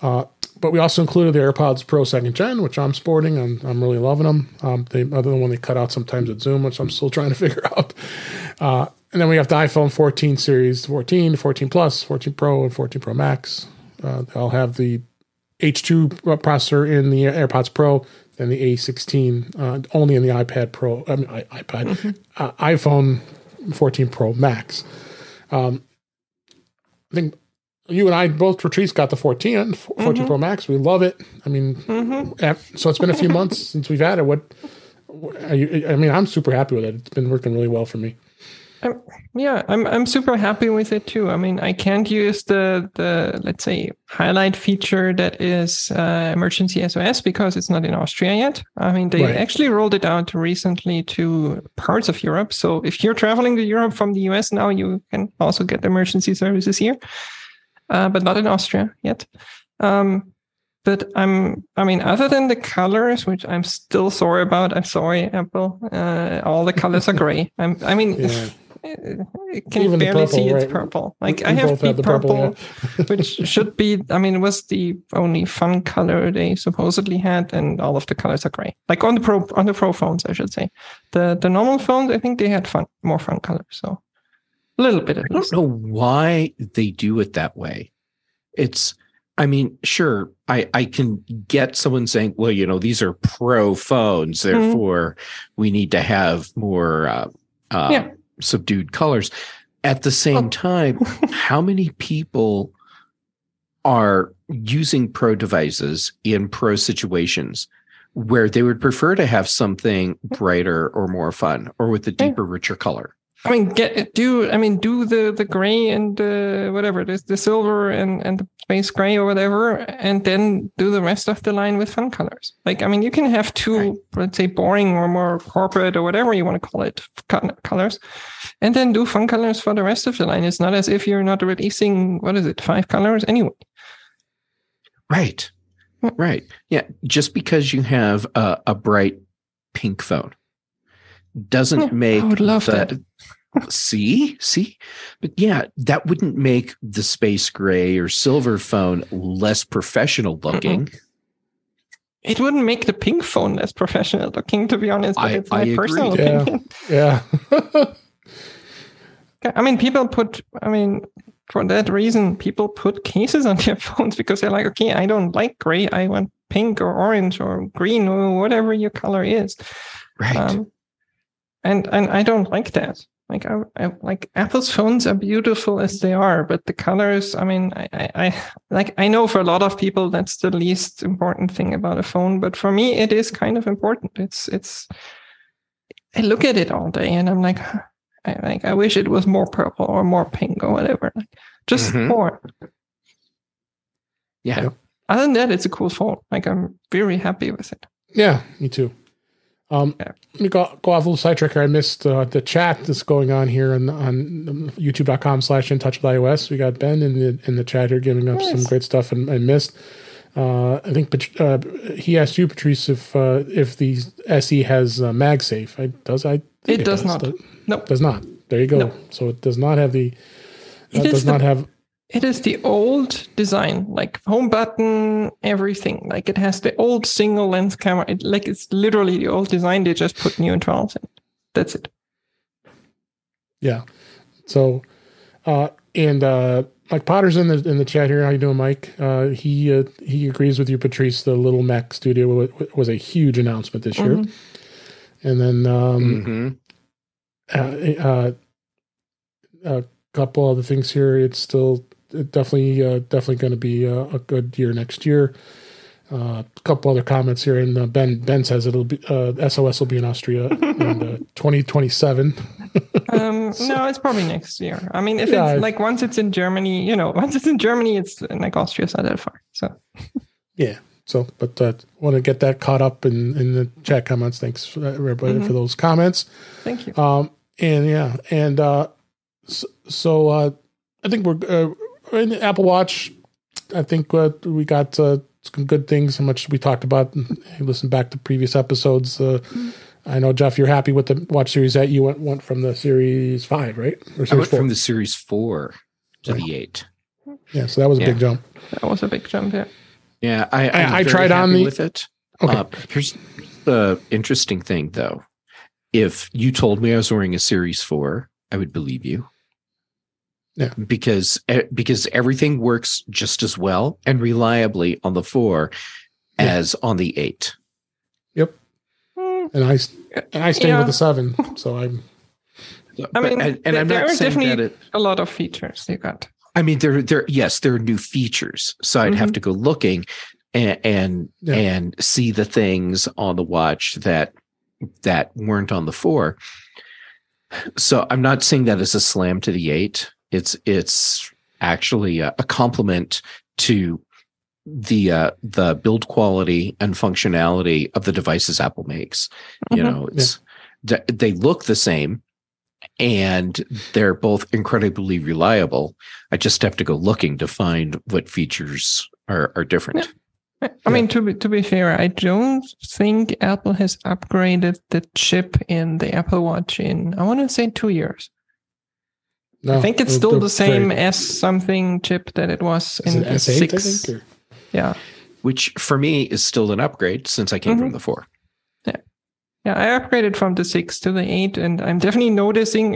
Uh, but we also included the AirPods Pro second gen, which I'm sporting. and I'm really loving them. Um, they, other than when they cut out sometimes at Zoom, which I'm still trying to figure out. And then we have the iPhone 14 series, 14, 14 Plus, 14 Pro, and 14 Pro Max. Uh, they'll have the H2 processor in the AirPods Pro and the A16 uh, only in the iPad Pro, I mean, iPad, mm-hmm. uh, iPhone 14 Pro Max. Um, I think you and I both, Patrice, got the 14, 14 mm-hmm. Pro Max. We love it. I mean, mm-hmm. so it's been a few months since we've had it. What, you, I mean, I'm super happy with it. It's been working really well for me. Um, yeah, I'm I'm super happy with it too. I mean, I can't use the the let's say highlight feature that is uh, emergency SOS because it's not in Austria yet. I mean, they right. actually rolled it out recently to parts of Europe. So if you're traveling to Europe from the US now, you can also get emergency services here, uh, but not in Austria yet. Um, but I'm, I mean, other than the colors, which I'm still sorry about, I'm sorry, Apple. Uh, all the colors are gray. I'm, I mean, yeah it can Even barely purple, see it's right? purple. Like we I have Deep Purple, purple, yeah. which should be. I mean, it was the only fun color they supposedly had, and all of the colors are gray. Like on the pro on the pro phones, I should say. The the normal phones, I think they had fun, more fun colors. So a little bit. At I least. don't know why they do it that way. It's. I mean, sure, I, I can get someone saying, well, you know, these are pro phones, mm-hmm. therefore mm-hmm. we need to have more uh, uh, yeah subdued colors. At the same oh. time, how many people are using pro devices in pro situations where they would prefer to have something brighter or more fun or with a deeper, richer color? I mean, get do I mean do the the gray and the whatever the, the silver and and the space gray or whatever, and then do the rest of the line with fun colors. Like I mean, you can have two right. let's say boring or more corporate or whatever you want to call it colors, and then do fun colors for the rest of the line. It's not as if you're not releasing what is it five colors anyway. Right, right, yeah. Just because you have a, a bright pink phone doesn't yeah, make I would love the, that see see but yeah that wouldn't make the space gray or silver phone less professional looking Mm-mm. it wouldn't make the pink phone less professional looking to be honest but I, it's my I personal agree. opinion yeah, yeah. I mean, people put. I mean, for that reason, people put cases on their phones because they're like, okay, I don't like gray. I want pink or orange or green or whatever your color is. Right. Um, and and I don't like that. Like I, I, like Apple's phones are beautiful as they are, but the colors. I mean, I, I, I like I know for a lot of people that's the least important thing about a phone, but for me it is kind of important. It's it's. I look at it all day and I'm like, I like I wish it was more purple or more pink or whatever. Like just mm-hmm. more. Yeah. Other than that, it's a cool phone. Like I'm very happy with it. Yeah, me too. Um, yeah. Let me go, go off a little sidetrack here. I missed uh, the chat that's going on here on, on youtube.com slash in touch with iOS. We got Ben in the in the chat here giving up some great stuff and I missed. Uh, I think uh, he asked you, Patrice, if uh, if the SE has uh, MagSafe. I, does I? It, it, does, does not. No, nope. does not. There you go. No. So it does not have the. It does not have it is the old design, like home button, everything. Like it has the old single lens camera. It, like it's literally the old design. They just put new internals in. That's it. Yeah. So, uh, and uh, Mike Potter's in the in the chat here. How you doing, Mike? Uh, he uh, he agrees with you, Patrice. The Little Mac Studio was a huge announcement this year, mm-hmm. and then um, mm-hmm. uh, uh, a couple other things here. It's still definitely uh, definitely going to be a, a, good year next year. Uh, a couple other comments here, and uh, Ben Ben says it'll be uh, SOS will be in Austria in 2027. um, no, it's probably next year. I mean, if yeah, it's like once it's in Germany, you know, once it's in Germany, it's like Austria's not that far. So yeah. So, but uh, want to get that caught up in in the chat comments. Thanks for everybody mm-hmm. for those comments. Thank you. Um, and yeah, and uh, so, so uh, I think we're uh, in the Apple Watch, I think uh, we got uh, some good things. How much we talked about. You listen back to previous episodes. Uh, mm-hmm. I know Jeff, you're happy with the Watch Series Eight. You went went from the Series Five, right? Or series I went four? from the Series Four to right. the Eight. Yeah, so that was a yeah. big jump. That was a big jump. Yeah. Yeah, I I, I tried on the with it. Okay. Uh, here's the interesting thing, though. If you told me I was wearing a Series Four, I would believe you. Yeah. Because because everything works just as well and reliably on the four yeah. as on the eight. Yep. Hmm. And I and I stay yeah. with the seven, so I'm. I mean, and, and I'm not saying that it, a lot of features they got. I mean, there, there, yes, there are new features. So I'd mm-hmm. have to go looking and and, yeah. and see the things on the watch that that weren't on the four. So I'm not saying that as a slam to the eight. It's it's actually a, a complement to the uh, the build quality and functionality of the devices Apple makes. Mm-hmm. You know, it's yeah. they look the same and they're both incredibly reliable. I just have to go looking to find what features are are different. Yeah. I mean, to be to be fair, I don't think Apple has upgraded the chip in the Apple Watch in I want to say two years. No, I think it's still the same S something chip that it was in it S8, six. Think, yeah, which for me is still an upgrade since I came mm-hmm. from the four. Yeah, yeah, I upgraded from the six to the eight, and I'm definitely noticing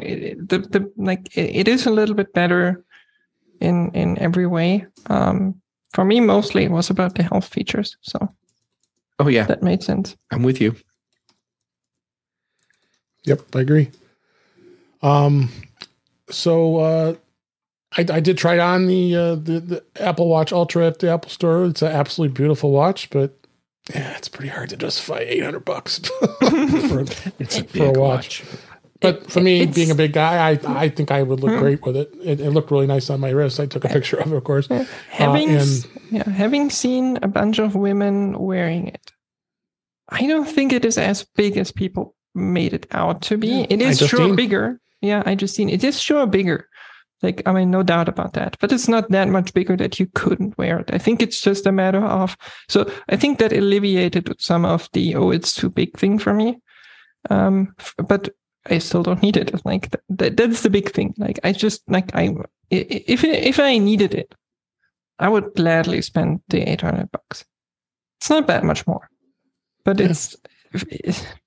the the like it is a little bit better in in every way. Um, for me, mostly it was about the health features. So, oh yeah, that made sense. I'm with you. Yep, I agree. Um, so uh, I, I, did try on the, uh, the, the Apple Watch Ultra at the Apple Store. It's an absolutely beautiful watch, but yeah, it's pretty hard to justify eight hundred bucks for, a, for a watch. watch. But for me, being a big guy, I I think I would look hmm. great with it. it. it. looked really nice on my wrist. I took a picture of it, of course. Uh, having uh, and, yeah, having seen a bunch of women wearing it, I don't think it is as big as people made it out to be. It is sure bigger. Yeah, I just seen it. Is sure bigger. Like, I mean, no doubt about that. But it's not that much bigger that you couldn't wear it. I think it's just a matter of. So I think that alleviated some of the oh, it's too big thing for me. Um, but I still don't need it. Like that, that's the big thing. Like I just like I if if I needed it, I would gladly spend the eight hundred bucks. It's not that much more, but it's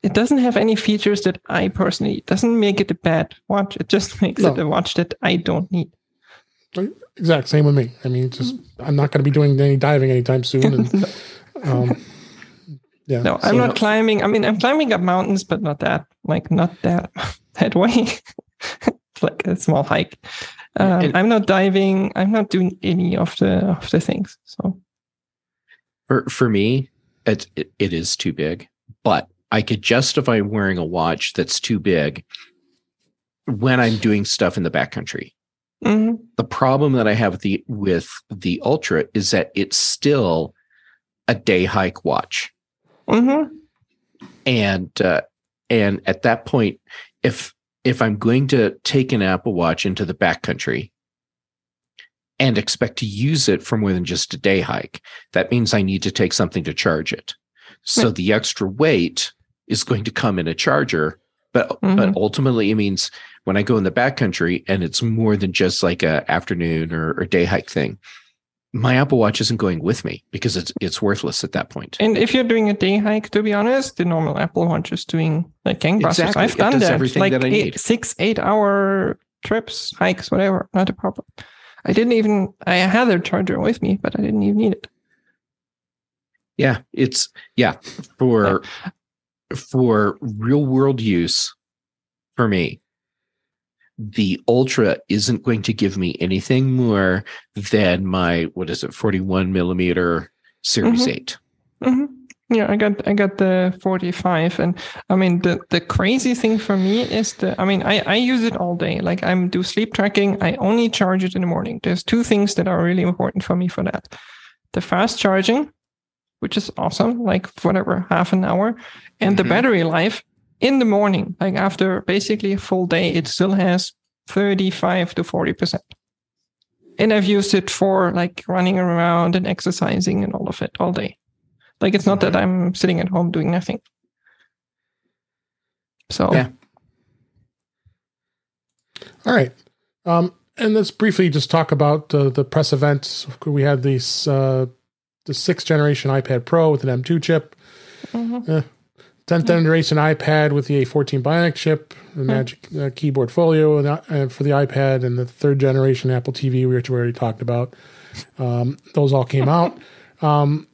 it doesn't have any features that I personally it doesn't make it a bad watch. It just makes no. it a watch that I don't need. Exact same with me. I mean, just I'm not going to be doing any diving anytime soon. And, um, yeah. No, I'm not climbing. I mean, I'm climbing up mountains, but not that. Like not that that way. like a small hike. Um, and, I'm not diving. I'm not doing any of the of the things. So for for me, it, it, it is too big. But I could justify wearing a watch that's too big when I'm doing stuff in the backcountry. Mm-hmm. The problem that I have with the with the Ultra is that it's still a day hike watch, mm-hmm. and uh, and at that point, if if I'm going to take an Apple Watch into the backcountry and expect to use it for more than just a day hike, that means I need to take something to charge it. So right. the extra weight is going to come in a charger, but mm-hmm. but ultimately it means when I go in the backcountry and it's more than just like a afternoon or, or day hike thing, my Apple Watch isn't going with me because it's it's worthless at that point. And if you're doing a day hike, to be honest, the normal Apple Watch is doing like gangbusters. Exactly. I've done that, everything like that I eight, need. six, eight hour trips, hikes, whatever. Not a problem. I didn't even. I had a charger with me, but I didn't even need it. Yeah, it's yeah for yeah. for real world use for me the ultra isn't going to give me anything more than my what is it 41 millimeter series mm-hmm. 8 mm-hmm. yeah i got i got the 45 and i mean the the crazy thing for me is the i mean i i use it all day like i'm do sleep tracking i only charge it in the morning there's two things that are really important for me for that the fast charging which is awesome like whatever half an hour and mm-hmm. the battery life in the morning, like after basically a full day, it still has 35 to 40%. And I've used it for like running around and exercising and all of it all day. Like it's not that mm-hmm. I'm sitting at home doing nothing. So, yeah. All right. Um, and let's briefly just talk about uh, the press events. We had these uh, the sixth generation iPad Pro with an M2 chip. Mm-hmm. Uh, 10th generation iPad with the A14 Bionic chip, the Magic uh, Keyboard Folio and, uh, for the iPad, and the third generation Apple TV, which we already talked about. Um, those all came out. Um,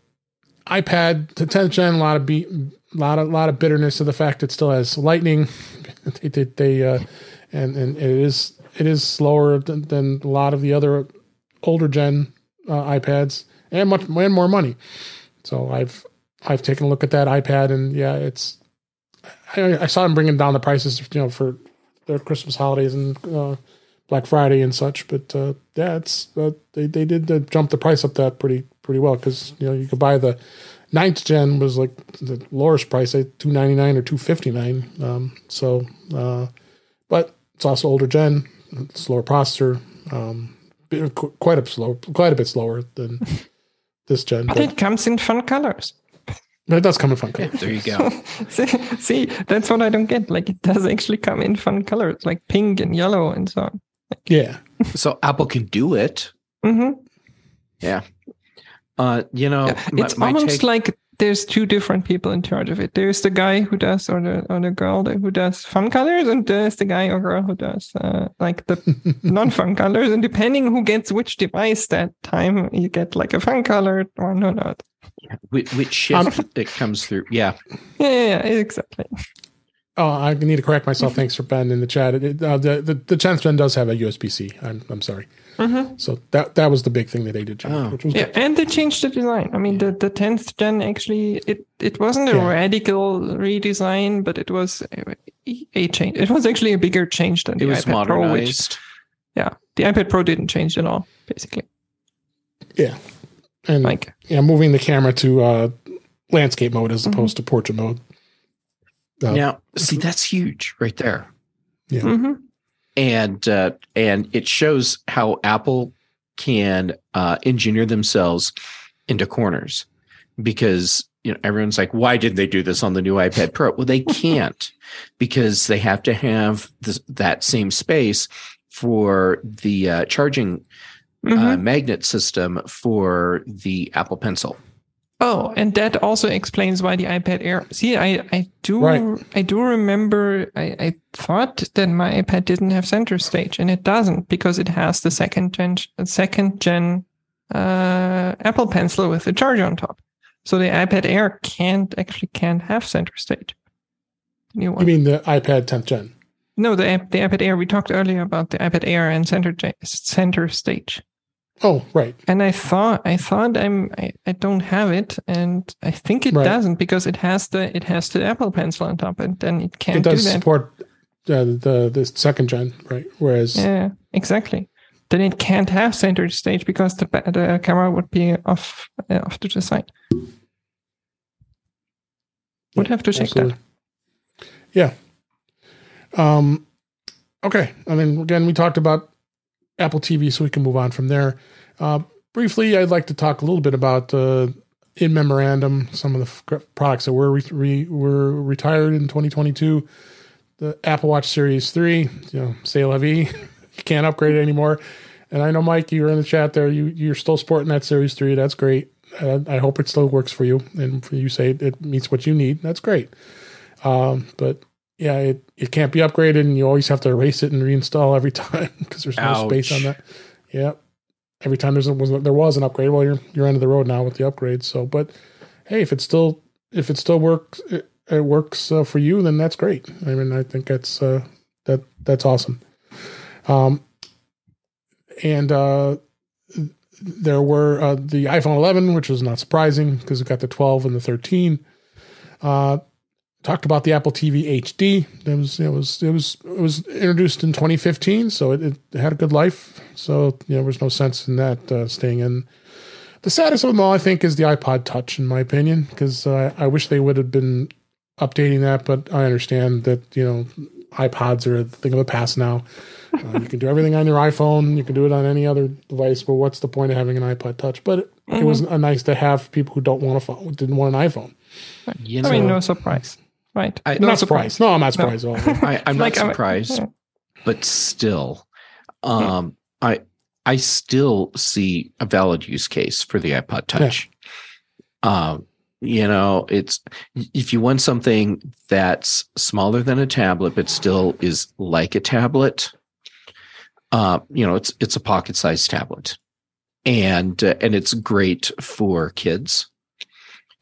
iPad to 10th gen, a lot of be, lot of lot of bitterness of the fact it still has Lightning. they, they, they uh, and and it is it is slower than, than a lot of the other older gen uh, iPads and much and more money. So I've I've taken a look at that iPad, and yeah, it's. I, I saw them bringing down the prices, you know, for their Christmas holidays and uh, Black Friday and such. But uh, yeah, it's uh, they they did uh, jump the price up that pretty pretty well because you know you could buy the ninth gen was like the lowest price at two ninety nine or two fifty nine. Um, so, uh, but it's also older gen, slower processor, um, quite a slow, quite a bit slower than this gen. But, but it comes in fun colors. It does come in fun colors. Yeah, there you go. see, see, that's what I don't get. Like it does actually come in fun colors, like pink and yellow and so on. Yeah. so Apple can do it. Mm-hmm. Yeah. Uh, you know, yeah. My, it's almost take... like there's two different people in charge of it. There's the guy who does, or the or the girl who does fun colors, and there's the guy or girl who does uh, like the non-fun colors. And depending who gets which device that time, you get like a fun color one or not. Which, which shift um, it comes through? Yeah. yeah, yeah, exactly. Oh, I need to correct myself. Thanks for Ben in the chat. It, uh, the the the 10th gen does have a USB C. I'm I'm sorry. Mm-hmm. So that that was the big thing that they did change, oh. which was yeah, good. and they changed the design. I mean, the the 10th gen actually it it wasn't a yeah. radical redesign, but it was a, a, change. It was actually a bigger change than it the was iPad modernized. Pro. Which, yeah, the iPad Pro didn't change at all, basically. Yeah, and like yeah, moving the camera to uh, landscape mode as mm-hmm. opposed to portrait mode. Uh, now, see, that's huge right there. Yeah. Mm-hmm. And uh, and it shows how Apple can uh, engineer themselves into corners because you know everyone's like, why didn't they do this on the new iPad Pro? Well, they can't because they have to have this, that same space for the uh, charging uh, mm-hmm. magnet system for the Apple Pencil. Oh, and that also explains why the iPad Air. See, I, I do right. I do remember I, I thought that my iPad didn't have center stage, and it doesn't because it has the second gen second gen uh, Apple Pencil with the charger on top. So the iPad Air can't actually can't have center stage. New one. You mean the iPad 10th gen? No, the the iPad Air. We talked earlier about the iPad Air and center center stage. Oh, right. And I thought I thought I'm I, I don't have it, and I think it right. doesn't because it has the it has the Apple Pencil on top, and then it can't. It does do support uh, the the second gen, right? Whereas yeah, exactly. Then it can't have center stage because the the camera would be off uh, off to the side. Would have to check absolutely. that. Yeah. Um. Okay. I mean, again, we talked about Apple TV, so we can move on from there. Uh, briefly, I'd like to talk a little bit about uh, in memorandum some of the f- products that were re- re- were retired in 2022. The Apple Watch Series 3, you know, la vie. you can't upgrade it anymore. And I know, Mike, you were in the chat there. You you're still sporting that Series 3. That's great. Uh, I hope it still works for you, and you say it meets what you need. That's great. Um, but yeah, it, it can't be upgraded, and you always have to erase it and reinstall every time because there's no space on that. Yeah, every time there's a, was there was an upgrade, well, you're you're end of the road now with the upgrade. So, but hey, if it still if it still works, it, it works uh, for you, then that's great. I mean, I think that's uh, that that's awesome. Um, and uh, there were uh, the iPhone 11, which was not surprising because it got the 12 and the 13. Uh, talked about the Apple TV HD. It was it was it was it was introduced in 2015, so it, it had a good life. So you know, there's no sense in that uh, staying in. The saddest of them all, I think, is the iPod Touch, in my opinion, because uh, I wish they would have been updating that. But I understand that you know iPods are a thing of the past now. Uh, you can do everything on your iPhone. You can do it on any other device. But what's the point of having an iPod Touch? But it, mm-hmm. it was mm-hmm. nice to have people who don't want a phone, didn't want an iPhone. You know, I mean, no surprise right? I, not surprised. No, I'm not surprised no. at all. I, am like, not surprised, but still, um, yeah. I I still see a valid use case for the iPod Touch. Yeah. Um, you know, it's if you want something that's smaller than a tablet, but still is like a tablet. Uh, you know, it's it's a pocket-sized tablet, and uh, and it's great for kids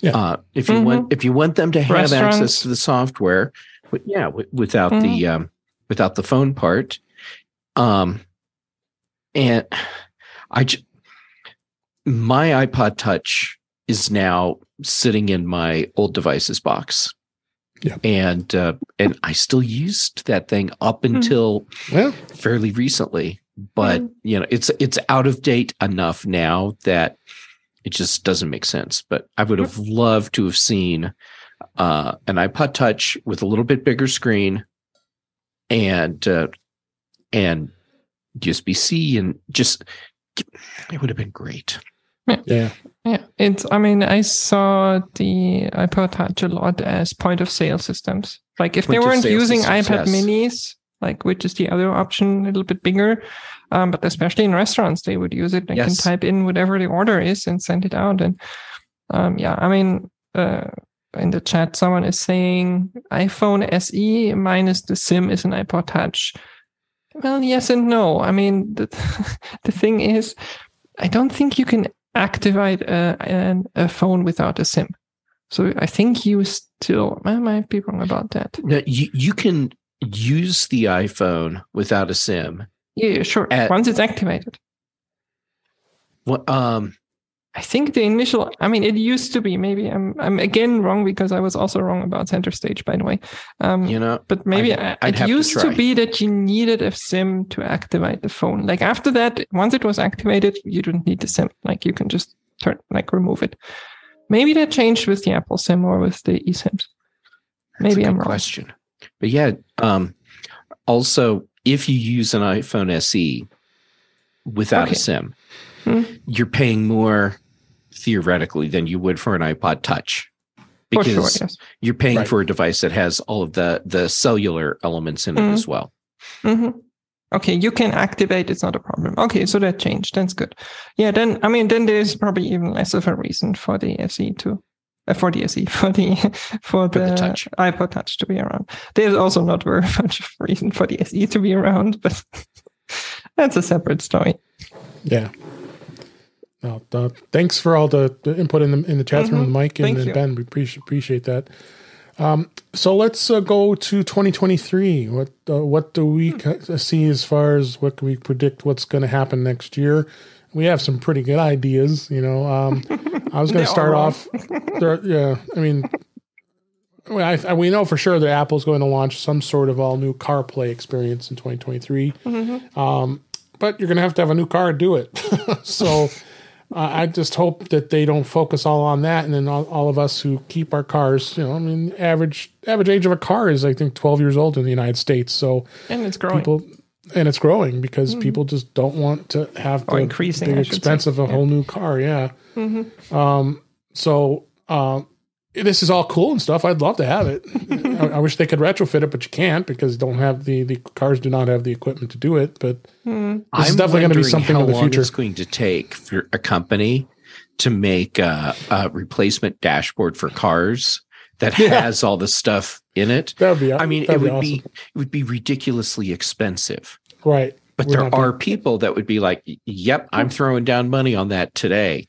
yeah. Uh, if you mm-hmm. want, if you want them to have access to the software, but yeah, w- without mm-hmm. the um, without the phone part, um, and I, j- my iPod Touch is now sitting in my old devices box. Yeah. And uh, and I still used that thing up mm-hmm. until well. fairly recently, but mm. you know it's it's out of date enough now that it just doesn't make sense. But I would have loved to have seen uh, an iPod Touch with a little bit bigger screen and uh, and USB C and just it would have been great. Yeah. yeah. Yeah. It's I mean, I saw the iPod Touch a lot as point of sale systems. Like if point they weren't using systems, iPad yes. minis, like which is the other option, a little bit bigger, um, but especially in restaurants, they would use it. They yes. can type in whatever the order is and send it out. And um, yeah, I mean, uh, in the chat, someone is saying iPhone SE minus the SIM is an iPod Touch. Well, yes and no. I mean, the, the thing is, I don't think you can activate a, a, a phone without a SIM. So I think you still, I might be wrong about that. No, you, you can use the iPhone without a SIM yeah, sure. At, Once it's activated. What um I think the initial I mean it used to be maybe I'm I'm again wrong because I was also wrong about center stage by the way. Um you know but maybe I'd, I'd it used to, to, be that you needed a SIM to activate the phone. Like after that, once it was activated, you didn't need the SIM. Like you can just turn like remove it. Maybe that changed with the Apple SIM or with the eSIMs. Maybe I'm wrong. Question. But yeah, um also if you use an iPhone SE without okay. a SIM, hmm. you're paying more theoretically than you would for an iPod Touch because sure, yes. you're paying right. for a device that has all of the the cellular elements in mm-hmm. it as well. Mm-hmm. okay, you can activate. It's not a problem. Okay, so that changed. That's good. Yeah, then I mean, then there's probably even less of a reason for the SE to. Uh, for the SE, for the for the, the touch. iPod Touch to be around. There's also not very much reason for the SE to be around, but that's a separate story. Yeah. No, uh, thanks for all the, the, input in the in the chat mm-hmm. room, Mike and, and Ben. We appreciate appreciate that. Um, so let's uh, go to 2023. What uh, what do we hmm. see as far as what can we predict what's going to happen next year? We have some pretty good ideas. You know, um, I was going to start off. There, yeah, I mean, I, I, we know for sure that Apple's going to launch some sort of all new CarPlay experience in 2023. Mm-hmm. Um, but you're going to have to have a new car to do it. so uh, I just hope that they don't focus all on that, and then all, all, of us who keep our cars, you know, I mean, average average age of a car is I think 12 years old in the United States. So and it's growing. People, and it's growing because mm-hmm. people just don't want to have the increasing big expense of a yeah. whole new car. Yeah. Mm-hmm. Um, so um, this is all cool and stuff. I'd love to have it. I, I, wish they could retrofit it, but you can't because don't have the the cars do not have the equipment to do it. But mm. this I'm is definitely going to be something in the future. It's going to take for a company to make a, a replacement dashboard for cars that yeah. has all the stuff in it. That'd be. I mean, it would be, awesome. be it would be ridiculously expensive. Right. But We're there are people that would be like, "Yep, I'm throwing down money on that today,"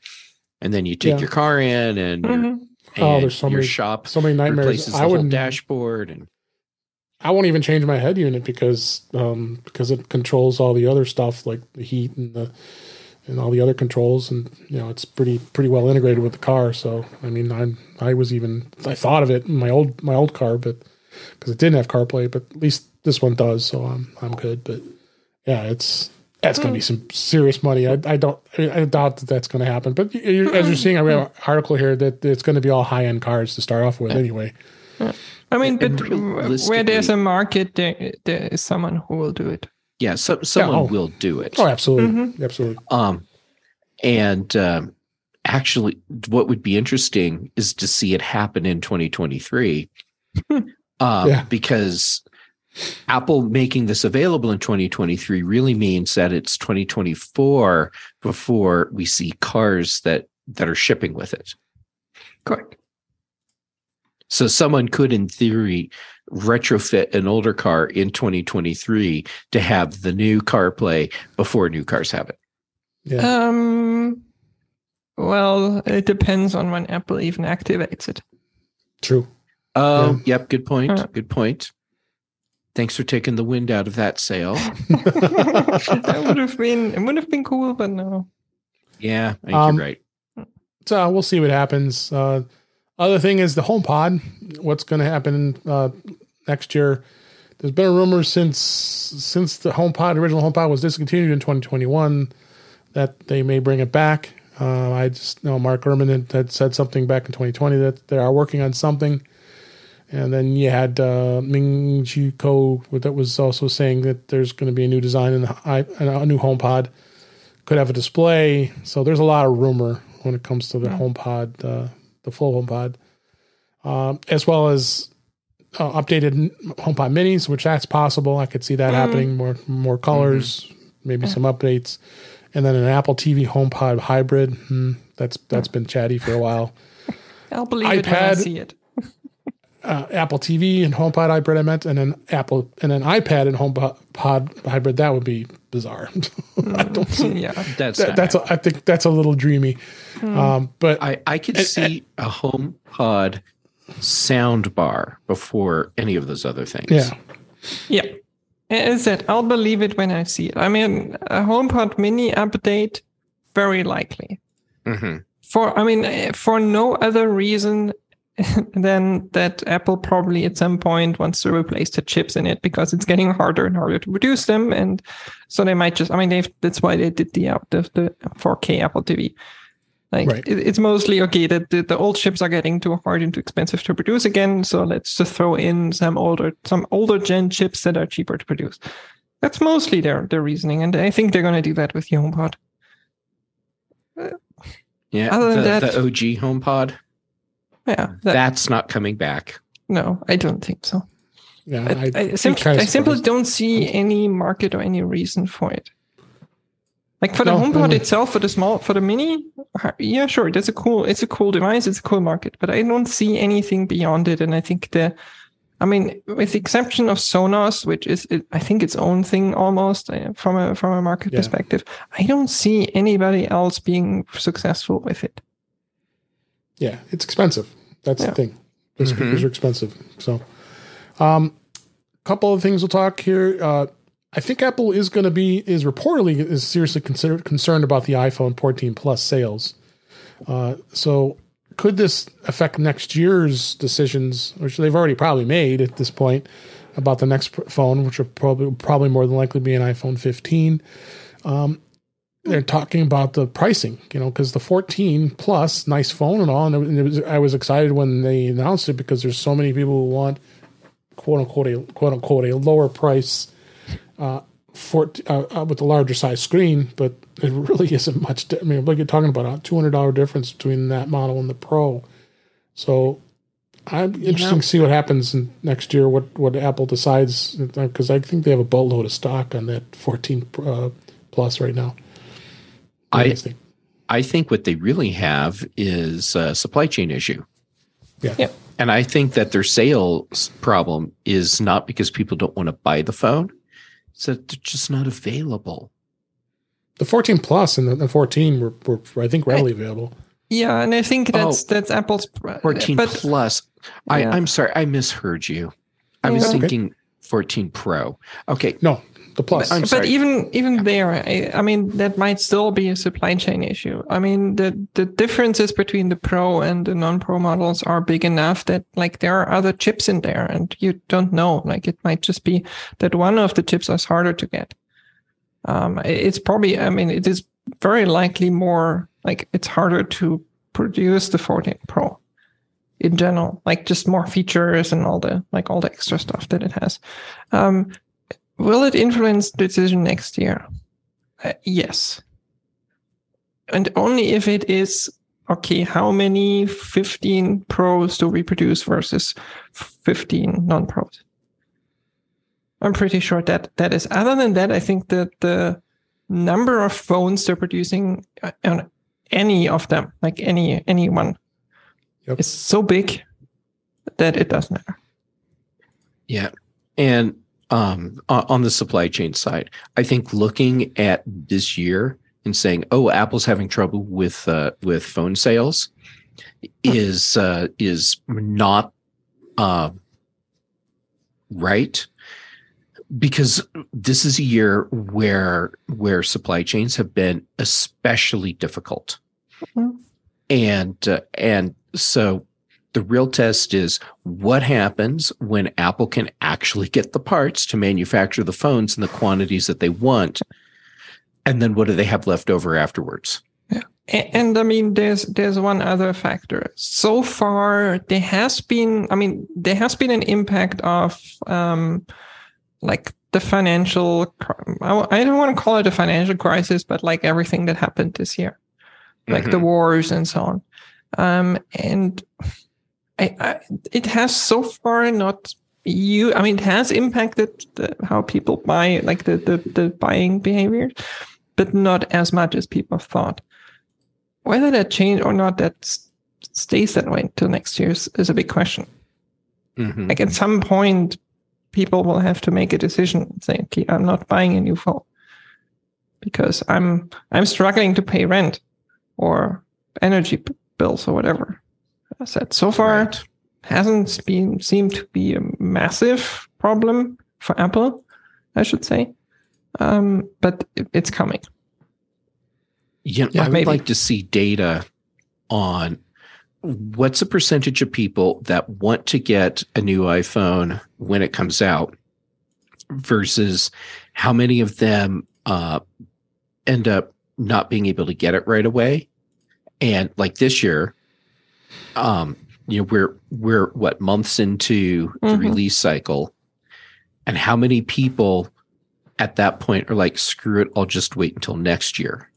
and then you take yeah. your car in and. Mm-hmm oh, there's so many shop, so many nightmares. I would dashboard and I won't even change my head unit because um, because it controls all the other stuff like the heat and the and all the other controls and you know it's pretty pretty well integrated with the car. So I mean I I was even I thought of it in my old my old car, but because it didn't have CarPlay, but at least this one does, so I'm I'm good. But yeah, it's that's going to be some serious money. I, I don't, I doubt that that's going to happen. But you, as you're seeing, I read an article here that it's going to be all high end cars to start off with, anyway. I mean, but where there's a market, there there is someone who will do it. Yeah, so someone yeah, oh. will do it. Oh, absolutely, mm-hmm. absolutely. Um, and um, actually, what would be interesting is to see it happen in 2023. um, yeah. because Apple making this available in 2023 really means that it's 2024 before we see cars that that are shipping with it. Correct. So someone could, in theory, retrofit an older car in 2023 to have the new CarPlay before new cars have it. Yeah. Um. Well, it depends on when Apple even activates it. True. Oh, yeah. yep. Good point. Uh, good point. Thanks for taking the wind out of that sail. that would have been it would have been cool, but no. Yeah, I think um, you're right. So we'll see what happens. Uh, other thing is the HomePod. What's going to happen uh, next year? There's been a rumor since since the HomePod original HomePod was discontinued in 2021 that they may bring it back. Uh, I just know Mark Gurman had, had, said something back in 2020 that they are working on something. And then you had uh, Ming Chi Kuo that was also saying that there's going to be a new design in the a new HomePod. Could have a display. So there's a lot of rumor when it comes to the mm-hmm. HomePod, uh, the full HomePod, um, as well as uh, updated HomePod Minis, which that's possible. I could see that mm. happening. More more colors, mm-hmm. maybe some updates, and then an Apple TV HomePod hybrid. Hmm, that's that's been chatty for a while. I'll believe iPad, it when I see it uh, Apple TV and HomePod hybrid. I meant, and an Apple and an iPad and HomePod hybrid. That would be bizarre. I don't see. yeah, that's that, that's. A, I think that's a little dreamy. Hmm. Um, but I I could and, see and, a HomePod sound bar before any of those other things. Yeah. Yeah. Is it? I'll believe it when I see it. I mean, a HomePod Mini update, very likely. Mm-hmm. For I mean, for no other reason then that Apple probably at some point wants to replace the chips in it because it's getting harder and harder to produce them. And so they might just, I mean, they've, that's why they did the, uh, the, the 4K Apple TV. Like right. it, it's mostly okay that the, the old chips are getting too hard and too expensive to produce again. So let's just throw in some older, some older gen chips that are cheaper to produce. That's mostly their, their reasoning. And I think they're going to do that with the HomePod. yeah. Other than the, that, the OG HomePod. Yeah. That, That's not coming back. No, I don't think so. Yeah, I, I, I, simply, I simply don't see any market or any reason for it. Like for the no, HomePod itself, for the small, for the mini, yeah, sure, that's a cool, it's a cool device, it's a cool market, but I don't see anything beyond it. And I think the, I mean, with the exception of Sonos, which is, I think, its own thing almost uh, from a from a market yeah. perspective, I don't see anybody else being successful with it. Yeah, it's expensive. That's yeah. the thing. The mm-hmm. speakers are expensive. So, um, couple of things we'll talk here. Uh, I think Apple is going to be is reportedly is seriously considered concerned about the iPhone 14 Plus sales. Uh, so could this affect next year's decisions, which they've already probably made at this point about the next phone, which will probably probably more than likely be an iPhone 15. Um, they're talking about the pricing, you know, because the 14 Plus, nice phone and all, and was, I was excited when they announced it because there's so many people who want quote unquote a quote unquote a lower price uh, for uh, uh, with a larger size screen, but it really isn't much. Di- I mean, like you're talking about a two hundred dollar difference between that model and the Pro. So I'm interested to see what happens next year. What what Apple decides because I think they have a boatload of stock on that 14 uh, Plus right now. I think. I think what they really have is a supply chain issue. Yeah. yeah. And I think that their sales problem is not because people don't want to buy the phone so they're just not available. The 14 Plus and the, the 14 were, were, I think, readily available. Yeah, and I think that's oh, that's Apple's uh, 14 but, Plus. I, yeah. I'm sorry, I misheard you. I was okay. thinking 14 Pro. Okay. No, the plus. But, but even even there, I, I, mean, that might still be a supply chain issue. I mean, the the differences between the pro and the non-pro models are big enough that like there are other chips in there, and you don't know. Like it might just be that one of the chips is harder to get. Um, it's probably. I mean, it is very likely more like it's harder to produce the 14 Pro in general, like just more features and all the like all the extra stuff that it has. Um, Will it influence the decision next year? Uh, yes. And only if it is okay, how many 15 pros do we produce versus 15 non pros? I'm pretty sure that that is. Other than that, I think that the number of phones they're producing uh, on any of them, like any any one, yep. is so big that it doesn't matter. Yeah, and um, on the supply chain side. I think looking at this year and saying, "Oh, Apple's having trouble with uh, with phone sales," is uh, is not uh, right because this is a year where where supply chains have been especially difficult, mm-hmm. and uh, and so the real test is what happens when Apple can actually get the parts to manufacture the phones in the quantities that they want. And then what do they have left over afterwards? Yeah. And, and I mean, there's there's one other factor. So far, there has been, I mean, there has been an impact of um, like the financial. I don't want to call it a financial crisis, but like everything that happened this year, like mm-hmm. the wars and so on. Um, and I, I, it has so far not you i mean it has impacted the, how people buy like the, the the buying behavior but not as much as people thought. Whether that change or not that stays that way until next year is, is a big question. Mm-hmm. like at some point people will have to make a decision and say okay i'm not buying a new phone because i'm i'm struggling to pay rent or energy bills or whatever I said so far right. hasn't been seemed to be a massive problem for Apple, I should say, um, but it, it's coming. Yeah, yeah I would maybe. like to see data on what's the percentage of people that want to get a new iPhone when it comes out versus how many of them uh, end up not being able to get it right away. And like this year, um, you know, we're we're what months into the mm-hmm. release cycle, and how many people at that point are like, "Screw it, I'll just wait until next year."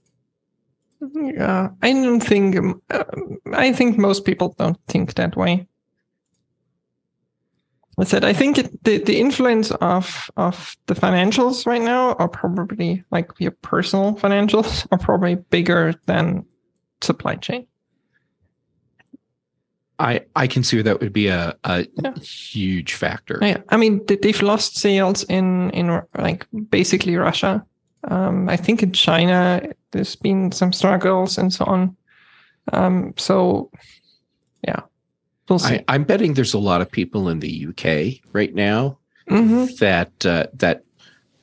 Yeah, I don't think. Uh, I think most people don't think that way. I said I think it, the the influence of of the financials right now are probably like your personal financials are probably bigger than supply chain. I I consider that would be a, a yeah. huge factor. Yeah, I mean they've lost sales in in like basically Russia. Um, I think in China there's been some struggles and so on. Um, so yeah, we'll see. I, am betting there's a lot of people in the UK right now mm-hmm. that uh, that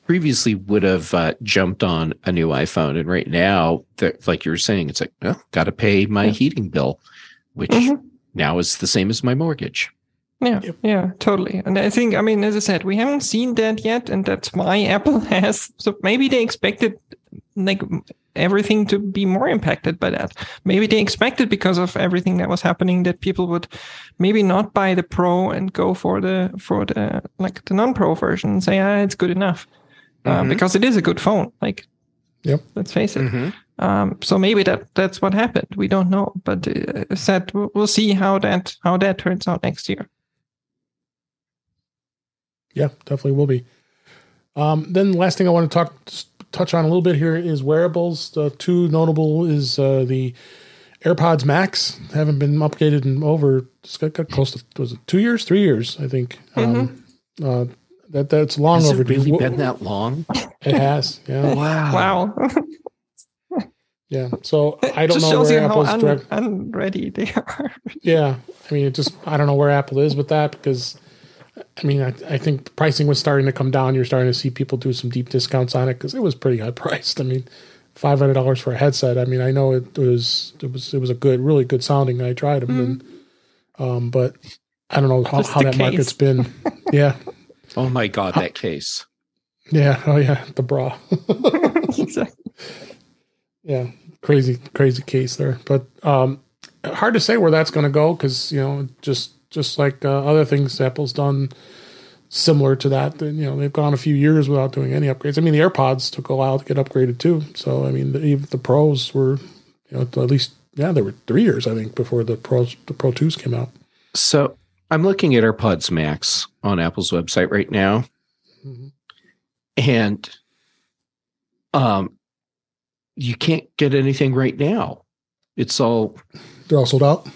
previously would have uh, jumped on a new iPhone, and right now, like you were saying, it's like, oh, got to pay my yeah. heating bill, which mm-hmm now is the same as my mortgage. Yeah, yep. yeah, totally. And I think, I mean, as I said, we haven't seen that yet, and that's why Apple has. So maybe they expected like everything to be more impacted by that. Maybe they expected because of everything that was happening that people would maybe not buy the Pro and go for the for the like the non-Pro version and say, ah, it's good enough, uh, mm-hmm. uh, because it is a good phone. Like, yep, let's face it. Mm-hmm. Um, so maybe that that's what happened. We don't know, but uh, said we'll see how that how that turns out next year. Yeah, definitely will be. Um, then last thing I want to talk touch on a little bit here is wearables. The two notable is uh, the AirPods Max haven't been updated in over it's got, got close to was it two years, three years, I think. Um, mm-hmm. Um, uh, that that's long Has overdue. It really been that long? It has. Yeah. wow. Wow. Yeah. So I don't know where Apple's un- direct. Unready they are. yeah. I mean, it just I don't know where Apple is with that because, I mean, I, I think pricing was starting to come down. You're starting to see people do some deep discounts on it because it was pretty high priced. I mean, five hundred dollars for a headset. I mean, I know it was it was it was a good, really good sounding. I tried them, mm. and, um, but I don't know how, how that case. market's been. yeah. Oh my god, that case. Yeah. Oh yeah, the bra. exactly yeah, crazy, crazy case there. But um, hard to say where that's going to go because you know, just just like uh, other things Apple's done similar to that. You know, they've gone a few years without doing any upgrades. I mean, the AirPods took a while to get upgraded too. So I mean, the, the Pros were, you know, at least yeah, there were three years I think before the Pros the Pro Twos came out. So I'm looking at AirPods Max on Apple's website right now, mm-hmm. and um, you can't get anything right now. It's all they're all sold out.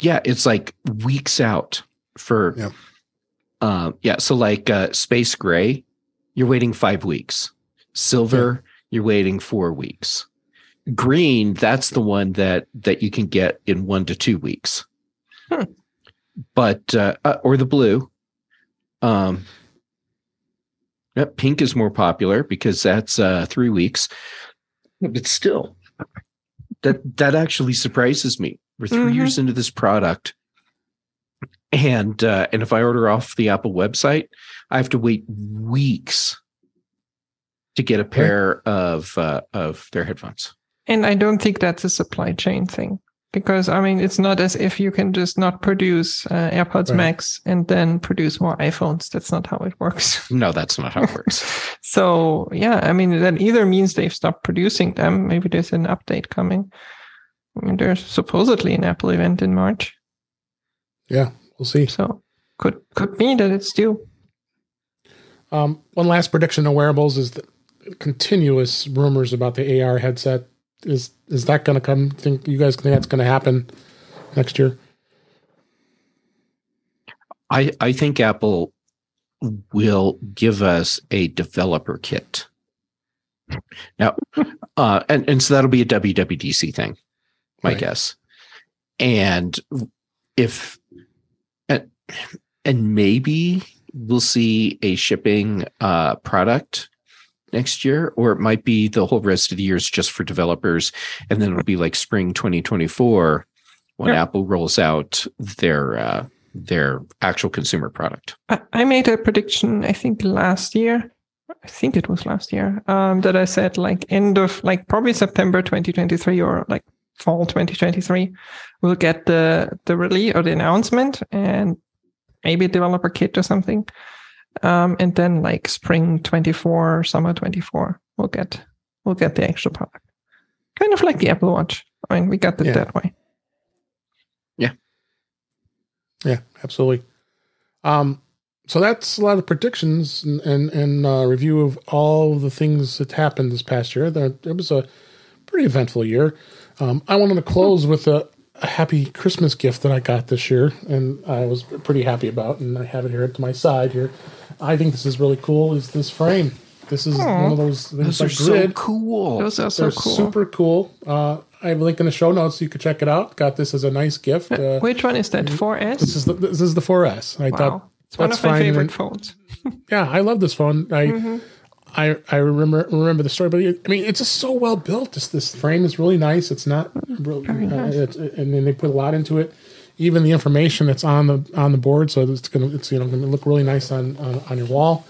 Yeah, it's like weeks out for yeah. Uh, yeah, so like uh, space gray, you're waiting five weeks. Silver, yeah. you're waiting four weeks. Green, that's the one that that you can get in one to two weeks. Huh. But uh, uh, or the blue. Um, pink is more popular because that's uh, three weeks but still, that that actually surprises me. We're 3 mm-hmm. years into this product, and uh, and if I order off the Apple website, I have to wait weeks to get a pair right. of uh, of their headphones. And I don't think that's a supply chain thing because I mean it's not as if you can just not produce uh, AirPods right. Max and then produce more iPhones. That's not how it works. No, that's not how it works. so yeah, I mean that either means they've stopped producing them. Maybe there's an update coming. I mean, there's supposedly an Apple event in March. Yeah, we'll see. So could could mean that it's due. Um, one last prediction of wearables is the continuous rumors about the AR headset is is that going to come? Think you guys think that's going to happen next year? I I think Apple will give us a developer kit. Now, uh, and and so that'll be a WWDC thing, my right. guess. And if and, and maybe we'll see a shipping uh, product next year, or it might be the whole rest of the year is just for developers, and then it'll be like spring 2024 when. Apple rolls out their uh, their actual consumer product. I made a prediction, I think last year. I think it was last year um, that I said like end of like probably September 2023 or like fall 2023 we'll get the the release or the announcement and maybe a developer kit or something um, and then like spring 24, summer 24, we'll get we'll get the actual product. Kind of like the Apple Watch. I mean, we got it yeah. that way. Yeah. Yeah, absolutely. Um, so that's a lot of predictions and and, and uh, review of all the things that happened this past year. There, it was a pretty eventful year. Um, I wanted to close with a, a, happy Christmas gift that I got this year, and I was pretty happy about. And I have it here to my side here. I think this is really cool. Is this frame? This is Aww. one of those things like grid. So cool. Those are so They're cool. super cool. Uh, I have a link in the show notes so you can check it out. Got this as a nice gift. Uh, Which one is that? 4S. This is the this is the 4S. I wow. thought it's one of my favorite and, phones. yeah, I love this phone. I mm-hmm. I I remember remember the story, but I mean, it's just so well built. This this frame is really nice. It's not really, uh, nice. it's, and then they put a lot into it. Even the information that's on the on the board, so it's gonna it's you know gonna look really nice on on, on your wall.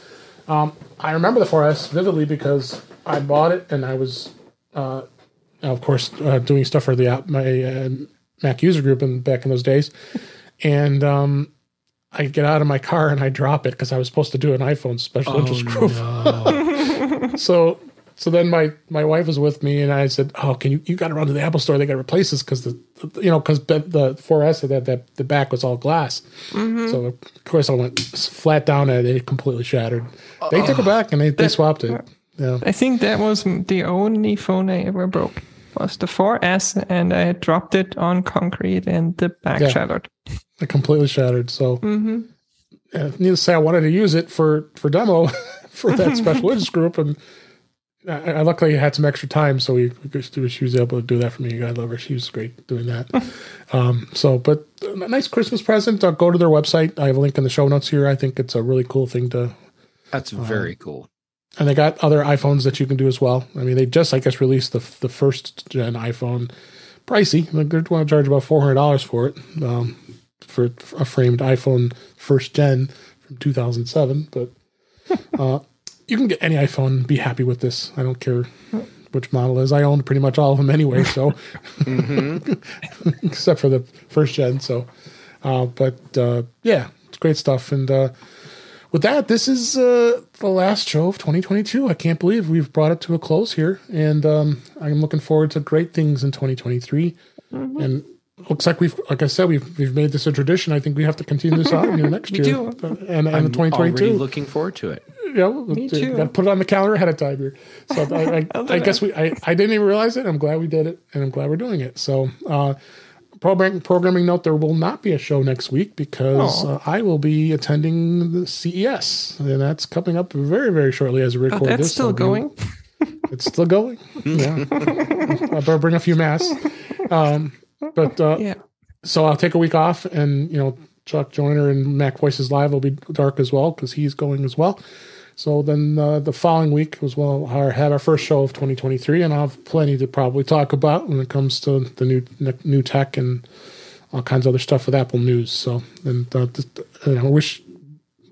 Um, I remember the 4S vividly because I bought it and I was, uh, of course, uh, doing stuff for the my uh, Mac user group and back in those days, and um, I get out of my car and I drop it because I was supposed to do an iPhone special oh, interest group. No. so so then my my wife was with me and I said, "Oh, can you you got to run to the Apple store? They got to replace this because the, you know because the 4S that that the back was all glass. Mm-hmm. So of course I went flat down and it completely shattered. They uh, took it back and they, they swapped it. Yeah. I think that was the only phone I ever broke was the 4S and I dropped it on concrete and the back yeah. shattered. It completely shattered. So, mm-hmm. uh, needless to say, I wanted to use it for for demo for that special interest group, and I, I, luckily had some extra time, so we, she was able to do that for me. I love her; she was great doing that. um, so, but a nice Christmas present. I'll go to their website. I have a link in the show notes here. I think it's a really cool thing to. That's very um, cool. And they got other iPhones that you can do as well. I mean, they just, I guess, released the the first gen iPhone. Pricey. They're going to charge about four hundred dollars for it. Um, for a framed iPhone first gen from 2007. But uh, you can get any iPhone, be happy with this. I don't care which model is. I own pretty much all of them anyway, so mm-hmm. except for the first gen. So, uh, but uh, yeah, it's great stuff. And uh, with that, this is uh, the last show of 2022. I can't believe we've brought it to a close here, and um, I'm looking forward to great things in 2023. Mm-hmm. And looks like we've, like I said, we've we've made this a tradition. I think we have to continue this on you know, next year do. and and 2022. looking forward to it. Yeah, Me too. Got to put it on the calendar ahead of time here. So I, I, I guess we, I, I didn't even realize it. I'm glad we did it, and I'm glad we're doing it. So, uh, programming programming note: there will not be a show next week because uh, I will be attending the CES, and that's coming up very very shortly as we oh, record oh, that's this. Still so going. It's still going. Yeah, I better bring a few masks. Um, but uh, yeah. So I'll take a week off, and you know, Chuck Joiner and MacVoices Live will be dark as well because he's going as well. So then uh, the following week was well, our have our first show of 2023, and I'll have plenty to probably talk about when it comes to the new new tech and all kinds of other stuff with Apple News. So and uh, just, uh, I wish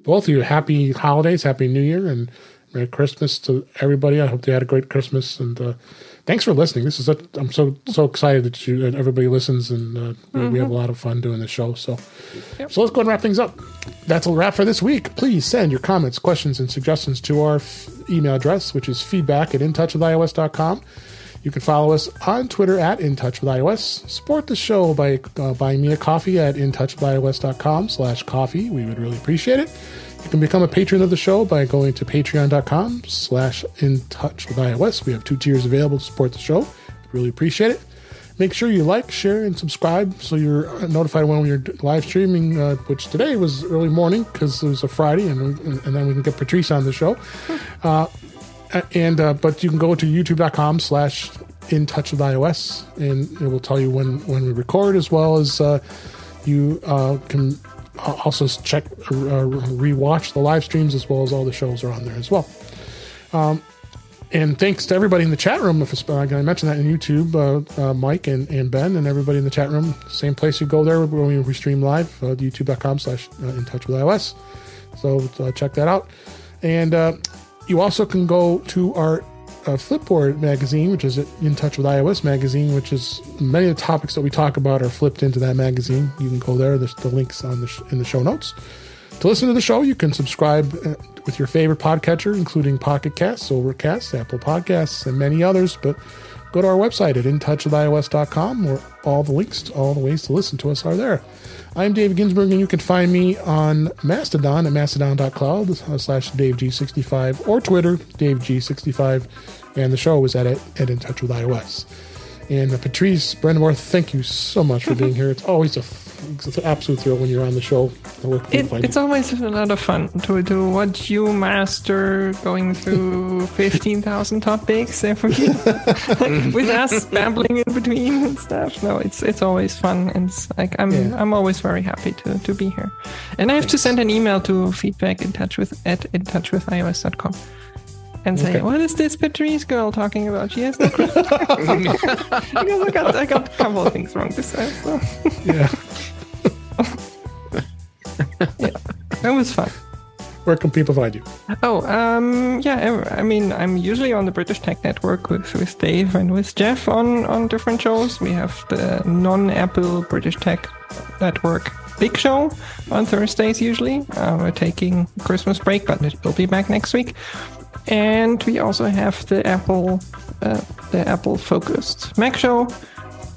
both of you happy holidays, happy New Year, and Merry Christmas to everybody. I hope they had a great Christmas and. Uh, thanks for listening. This is a, I'm so so excited that you that everybody listens and uh, mm-hmm. we have a lot of fun doing the show. So yep. so let's go and wrap things up. That's a wrap for this week. Please send your comments, questions, and suggestions to our f- email address, which is feedback at intouchwithios.com. You can follow us on Twitter at InTouchWithIOS. Support the show by uh, buying me a coffee at intouchwithios.com slash coffee. We would really appreciate it. You can become a patron of the show by going to patreon.com slash in touch with iOS. We have two tiers available to support the show. Really appreciate it. Make sure you like, share, and subscribe so you're notified when we're live streaming, uh, which today was early morning because it was a Friday, and, and then we can get Patrice on the show. Uh, and uh, but you can go to youtube.com slash in touch with iOS, and it will tell you when when we record, as well as uh, you uh, can also check uh, rewatch the live streams as well as all the shows are on there as well. Um, and thanks to everybody in the chat room. If I mention that in YouTube, uh, uh, Mike and, and Ben and everybody in the chat room, same place you go there when we stream live, uh, youtube.com slash uh, in touch with iOS. So uh, check that out. And uh, you also can go to our uh, Flipboard magazine, which is In Touch with iOS magazine, which is many of the topics that we talk about are flipped into that magazine. You can go there. There's the links on the sh- in the show notes. To listen to the show, you can subscribe uh, with your favorite podcatcher, including Pocket Casts, Overcast, Apple Podcasts, and many others. But go to our website at intouchwithios.com where all the links to all the ways to listen to us are there. I'm Dave Ginsburg, and you can find me on Mastodon at mastodon.cloud slash DaveG65 or Twitter, DaveG65, and the show is at, at In Touch with iOS. And uh, Patrice Brend'amour, thank you so much for being here. It's always a it's an absolute thrill when you're on the show. It, it's always a lot of fun to, to watch you master going through 15,000 topics every with us babbling in between and stuff. No, it's it's always fun. And it's like I'm yeah. I'm always very happy to, to be here. And I have Thanks. to send an email to feedback in touch with at in touch with iOS.com and say, okay. "What is this Patrice girl talking about? She has no because I got I got a couple of things wrong this time." So. yeah. yeah, it was fun. Where can people find you? Oh, um, yeah, I mean, I'm usually on the British Tech Network with, with Dave and with Jeff on, on different shows. We have the non Apple British Tech Network Big Show on Thursdays usually. Uh, we're taking Christmas break, but it will be back next week. And we also have the Apple, uh, the Apple focused Mac Show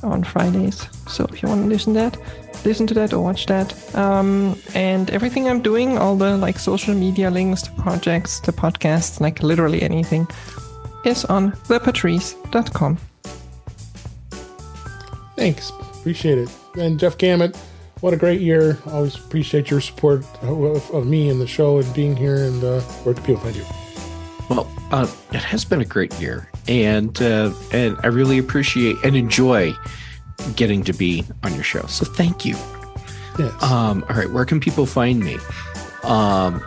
on Fridays. So if you want to listen to that, listen to that or watch that. Um, and everything I'm doing, all the like social media links, the projects, the podcasts, like literally anything, is on thepatrice.com. Thanks. Appreciate it. And Jeff Gamet, what a great year. Always appreciate your support of, of me and the show and being here and uh, where can people find you? Well, uh, it has been a great year, and uh, and I really appreciate and enjoy getting to be on your show. So thank you. Yes. Um, all right, where can people find me? Um,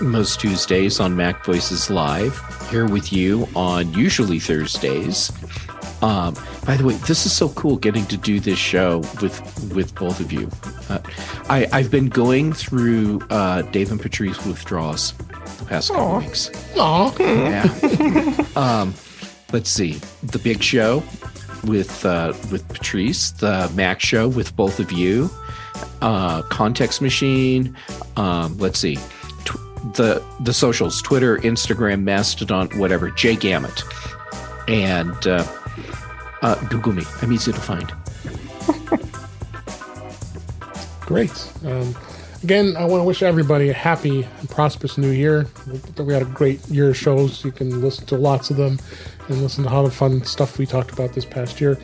most Tuesdays on MacVoices Live, here with you on usually Thursdays. Um, by the way, this is so cool getting to do this show with with both of you. Uh, I, I've been going through uh, Dave and Patrice withdrawals the past couple weeks. Aww. Yeah. um, let's see. The big show with uh, with Patrice, the Mac show with both of you, uh, Context Machine. Um, let's see. Tw- the the socials Twitter, Instagram, Mastodon, whatever, Jay Gamet. And uh, uh, Google me. I'm easy to find. Great. Um, again, I want to wish everybody a happy and prosperous new year. We had a great year of shows. You can listen to lots of them and listen to all the fun stuff we talked about this past year.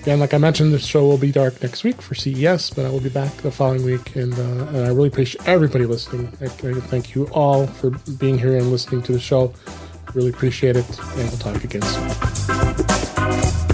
Again, like I mentioned, the show will be dark next week for CES, but I will be back the following week. And, uh, and I really appreciate everybody listening. I, I thank you all for being here and listening to the show. Really appreciate it. And we'll talk again soon.